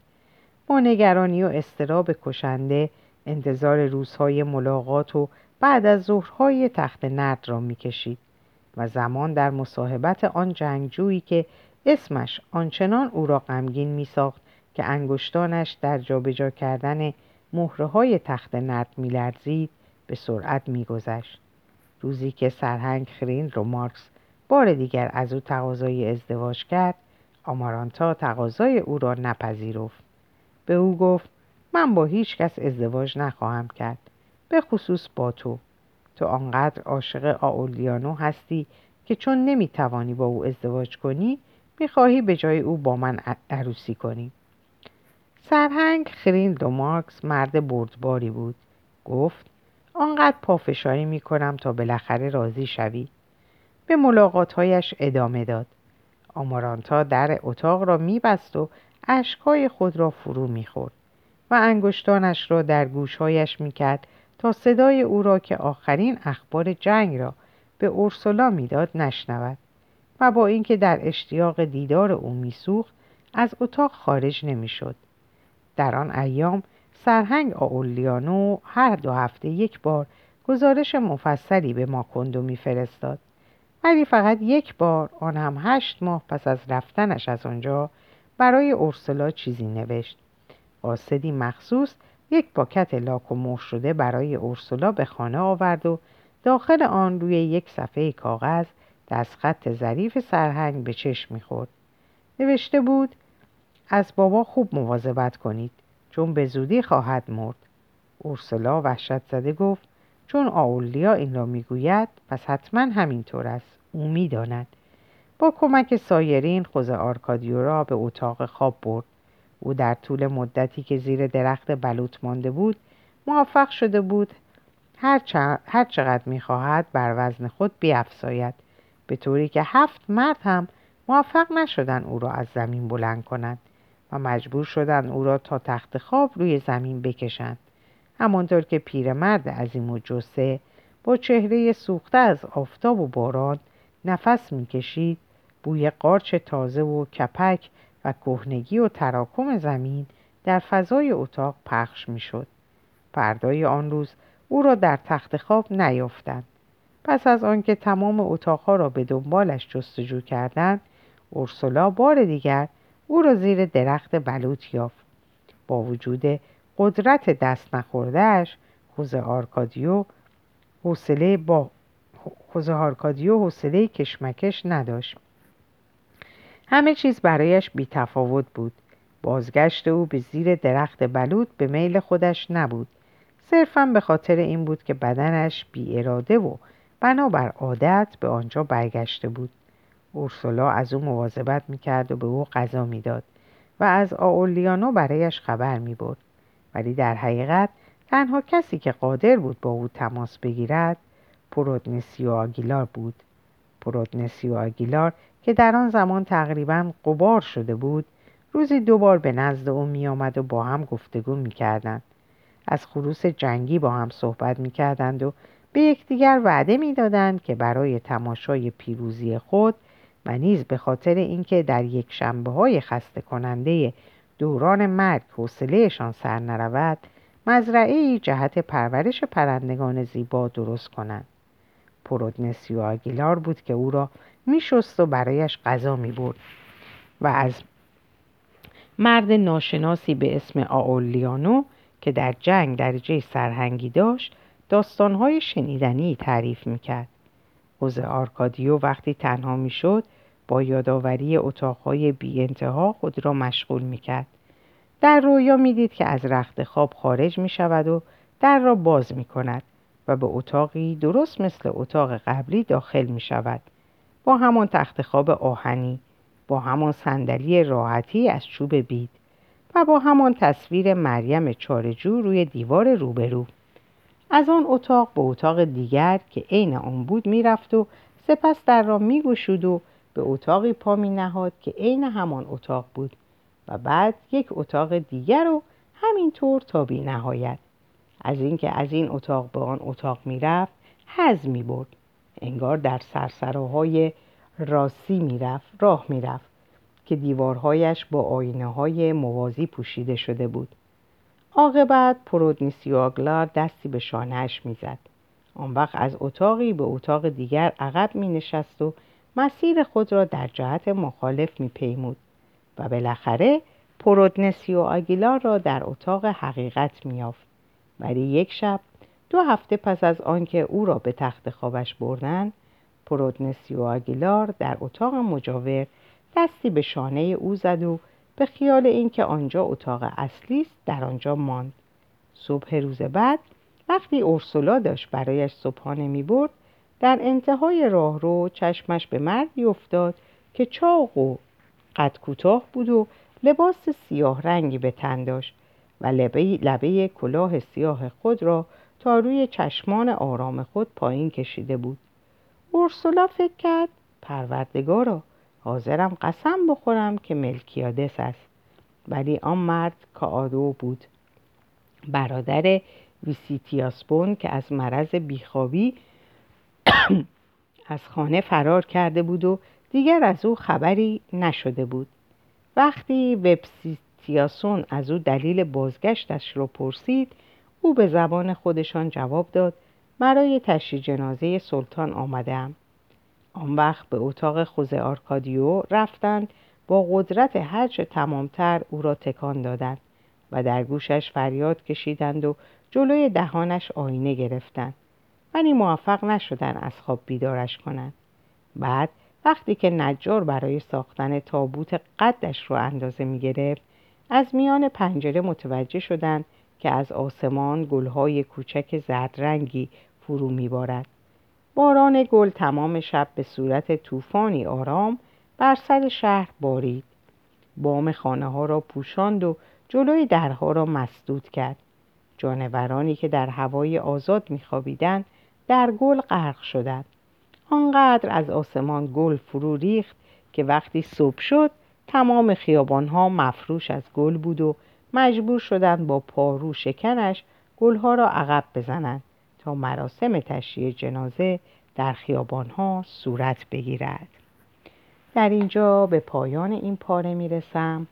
با نگرانی و استراب کشنده انتظار روزهای ملاقات و بعد از ظهرهای تخت نرد را می‌کشید و زمان در مصاحبت آن جنگجویی که اسمش آنچنان او را غمگین می ساخت که انگشتانش در جابجا کردن مهره های تخت نرد میلرزید به سرعت میگذشت. روزی که سرهنگ خرین رو مارکس بار دیگر از او تقاضای ازدواج کرد آمارانتا تقاضای او را نپذیرفت. به او گفت من با هیچ کس ازدواج نخواهم کرد به خصوص با تو. تو آنقدر عاشق آولیانو هستی که چون نمی‌توانی با او ازدواج کنی می‌خواهی به جای او با من عروسی کنی. سرهنگ خریل و مارکس مرد بردباری بود. گفت آنقدر پافشاری می‌کنم تا بالاخره راضی شوی. به ملاقاتهایش ادامه داد. آمارانتا در اتاق را میبست و اشکهای خود را فرو می‌خورد و انگشتانش را در گوشهایش می‌کرد تا صدای او را که آخرین اخبار جنگ را به اورسولا می‌داد نشنود و با اینکه در اشتیاق دیدار او میسوخت از اتاق خارج نمی‌شد. در آن ایام سرهنگ آولیانو هر دو هفته یک بار گزارش مفصلی به ماکندو میفرستاد. ولی فقط یک بار آن هم هشت ماه پس از رفتنش از آنجا برای اورسولا چیزی نوشت. قاصدی مخصوص یک پاکت لاک و مهر شده برای اورسولا به خانه آورد و داخل آن روی یک صفحه کاغذ دستخط ظریف سرهنگ به چشم می‌خورد. نوشته بود از بابا خوب مواظبت کنید چون به زودی خواهد مرد. اورسولا وحشت زده گفت چون آولیا این را می‌گوید پس حتما همینطور است او می‌داند. با کمک سایرین خوز آرکادیو را به اتاق خواب برد. او در طول مدتی که زیر درخت بلوط مانده بود موفق شده بود هر, هر چقدر می‌خواهد بر وزن خود بیافزاید به طوری که هفت مرد هم موفق نشدن او را از زمین بلند کنند. و مجبور شدند او را تا تخت خواب روی زمین بکشند. همانطور که پیرمرد عظیم و جسه با چهره سوخته از آفتاب و باران نفس می‌کشید بوی قارچ تازه و کپک و کهنگی و تراکم زمین در فضای اتاق پخش می‌شد. فردای آن روز او را در تخت خواب نیافتند. پس از آنکه تمام اتاقها را به دنبالش جستجو کردند اورسولا بار دیگر او را زیر درخت بلوط یافت. با وجود قدرت دست نخورده‌ش خوزه آرکادیو حوصله با خوزه آرکادیو حوصله کشمکش نداشت. همه چیز برایش بی تفاوت بود. بازگشت او به زیر درخت بلود به میل خودش نبود. صرفا به خاطر این بود که بدنش بی اراده و بنابر عادت به آنجا برگشته بود. اورسولا از او مواظبت می‌کرد و به او غذا می‌داد و از آولیانو برایش خبر می‌برد ولی در حقیقت تنها کسی که قادر بود با او تماس بگیرد پرودنسیو آگیلار بود پرودنسیو آگیلار که در آن زمان تقریبا قبار شده بود روزی دوبار به نزد او می آمد و با هم گفتگو می کردند. از خروس جنگی با هم صحبت می کردند و به یکدیگر وعده می‌دادند که برای تماشای پیروزی خود و نیز به خاطر اینکه در یک شنبه های خسته کننده دوران مرگ حوصلهشان سر نرود مزرعه جهت پرورش پرندگان زیبا درست کنند. پرودنسیو آگیلار بود که او را میشست و برایش غذا می‌برد و از مرد ناشناسی به اسم آئورلیانو که در جنگ درجه سرهنگی داشت داستانهای شنیدنی تعریف می‌کرد. خوزه آرکادیو وقتی تنها می‌شد با یادآوری اتاقهای بی انتها خود را مشغول می‌کرد. در رویا می‌دید که از رختخواب خارج می شود و در را باز می کند و به اتاقی درست مثل اتاق قبلی داخل می شود با همان تخت خواب آهنی با همان صندلی راحتی از چوب بید و با همان تصویر مریم چارجو روی دیوار روبرو. از آن اتاق به اتاق دیگر که عین آن بود می‌رفت و سپس در را میگشود و به اتاقی پا می نهاد که عین همان اتاق بود و بعد یک اتاق دیگر و همینطور تا بی نهایت از اینکه از این اتاق به آن اتاق می‌رفت حز می برد انگار در سرسراهای راسی می‌رفت راه می‌رفت که دیوارهایش با آینه های موازی پوشیده شده بود. عاقبت پرودنیسیو دستی به شانهش می‌زد. آن وقت از اتاقی به اتاق دیگر عقب می نشست و مسیر خود را در جهت مخالف می پیمود و بالاخره پرودنسیو آگیلار را در اتاق حقیقت می‌یافت ولی یک شب دو هفته پس از آنکه او را به تخت خوابش بردند پرودنسیو آگیلار در اتاق مجاور دستی به شانه او زد و به خیال اینکه آنجا اتاق اصلی است در آنجا ماند. صبح روز بعد وقتی اورسولا داشت برایش صبحانه می برد در انتهای راهرو چشمش به مردی افتاد که چاق و قد کوتاه بود و لباس سیاه رنگی به تن داشت و لبه, لبه کلاه سیاه خود را تا روی چشمان آرام خود پایین کشیده بود. اورسولا فکر کرد پروردگارا حاضرم قسم بخورم که ملکیادس است. ولی آن مرد کادو بود. برادر ویسیتیاسپون که از مرض بیخوابی از خانه فرار کرده بود و دیگر از او خبری نشده بود. وقتی وبسیتیاسون از او دلیل بازگشتش را پرسید او به زبان خودشان جواب داد برای تشییع جنازه سلطان آمدم آن وقت به اتاق خوزه آرکادیو رفتند با قدرت هرچه تمامتر او را تکان دادند و در گوشش فریاد کشیدند و جلوی دهانش آینه گرفتند ولی موفق نشدن از خواب بیدارش کنند بعد وقتی که نجار برای ساختن تابوت قدش رو اندازه می گرفت از میان پنجره متوجه شدند که از آسمان گلهای کوچک زرد رنگی فرو میبارد باران گل تمام شب به صورت طوفانی آرام بر سر شهر بارید. بام خانه ها را پوشاند و جلوی درها را مسدود کرد. جانورانی که در هوای آزاد میخوابیدند در گل غرق شدند. آنقدر از آسمان گل فرو ریخت که وقتی صبح شد تمام خیابانها مفروش از گل بود و مجبور شدند با پارو شکنش گلها را عقب بزنند. تا مراسم تشییع جنازه در خیابانها صورت بگیرد. در اینجا به پایان این پاره می‌رسم.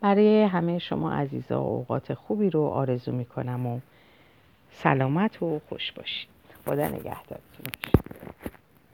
برای همه شما عزیزا اوقات خوبی رو آرزو می‌کنم و سلامت و خوش باشید. خدا نگهدارتون.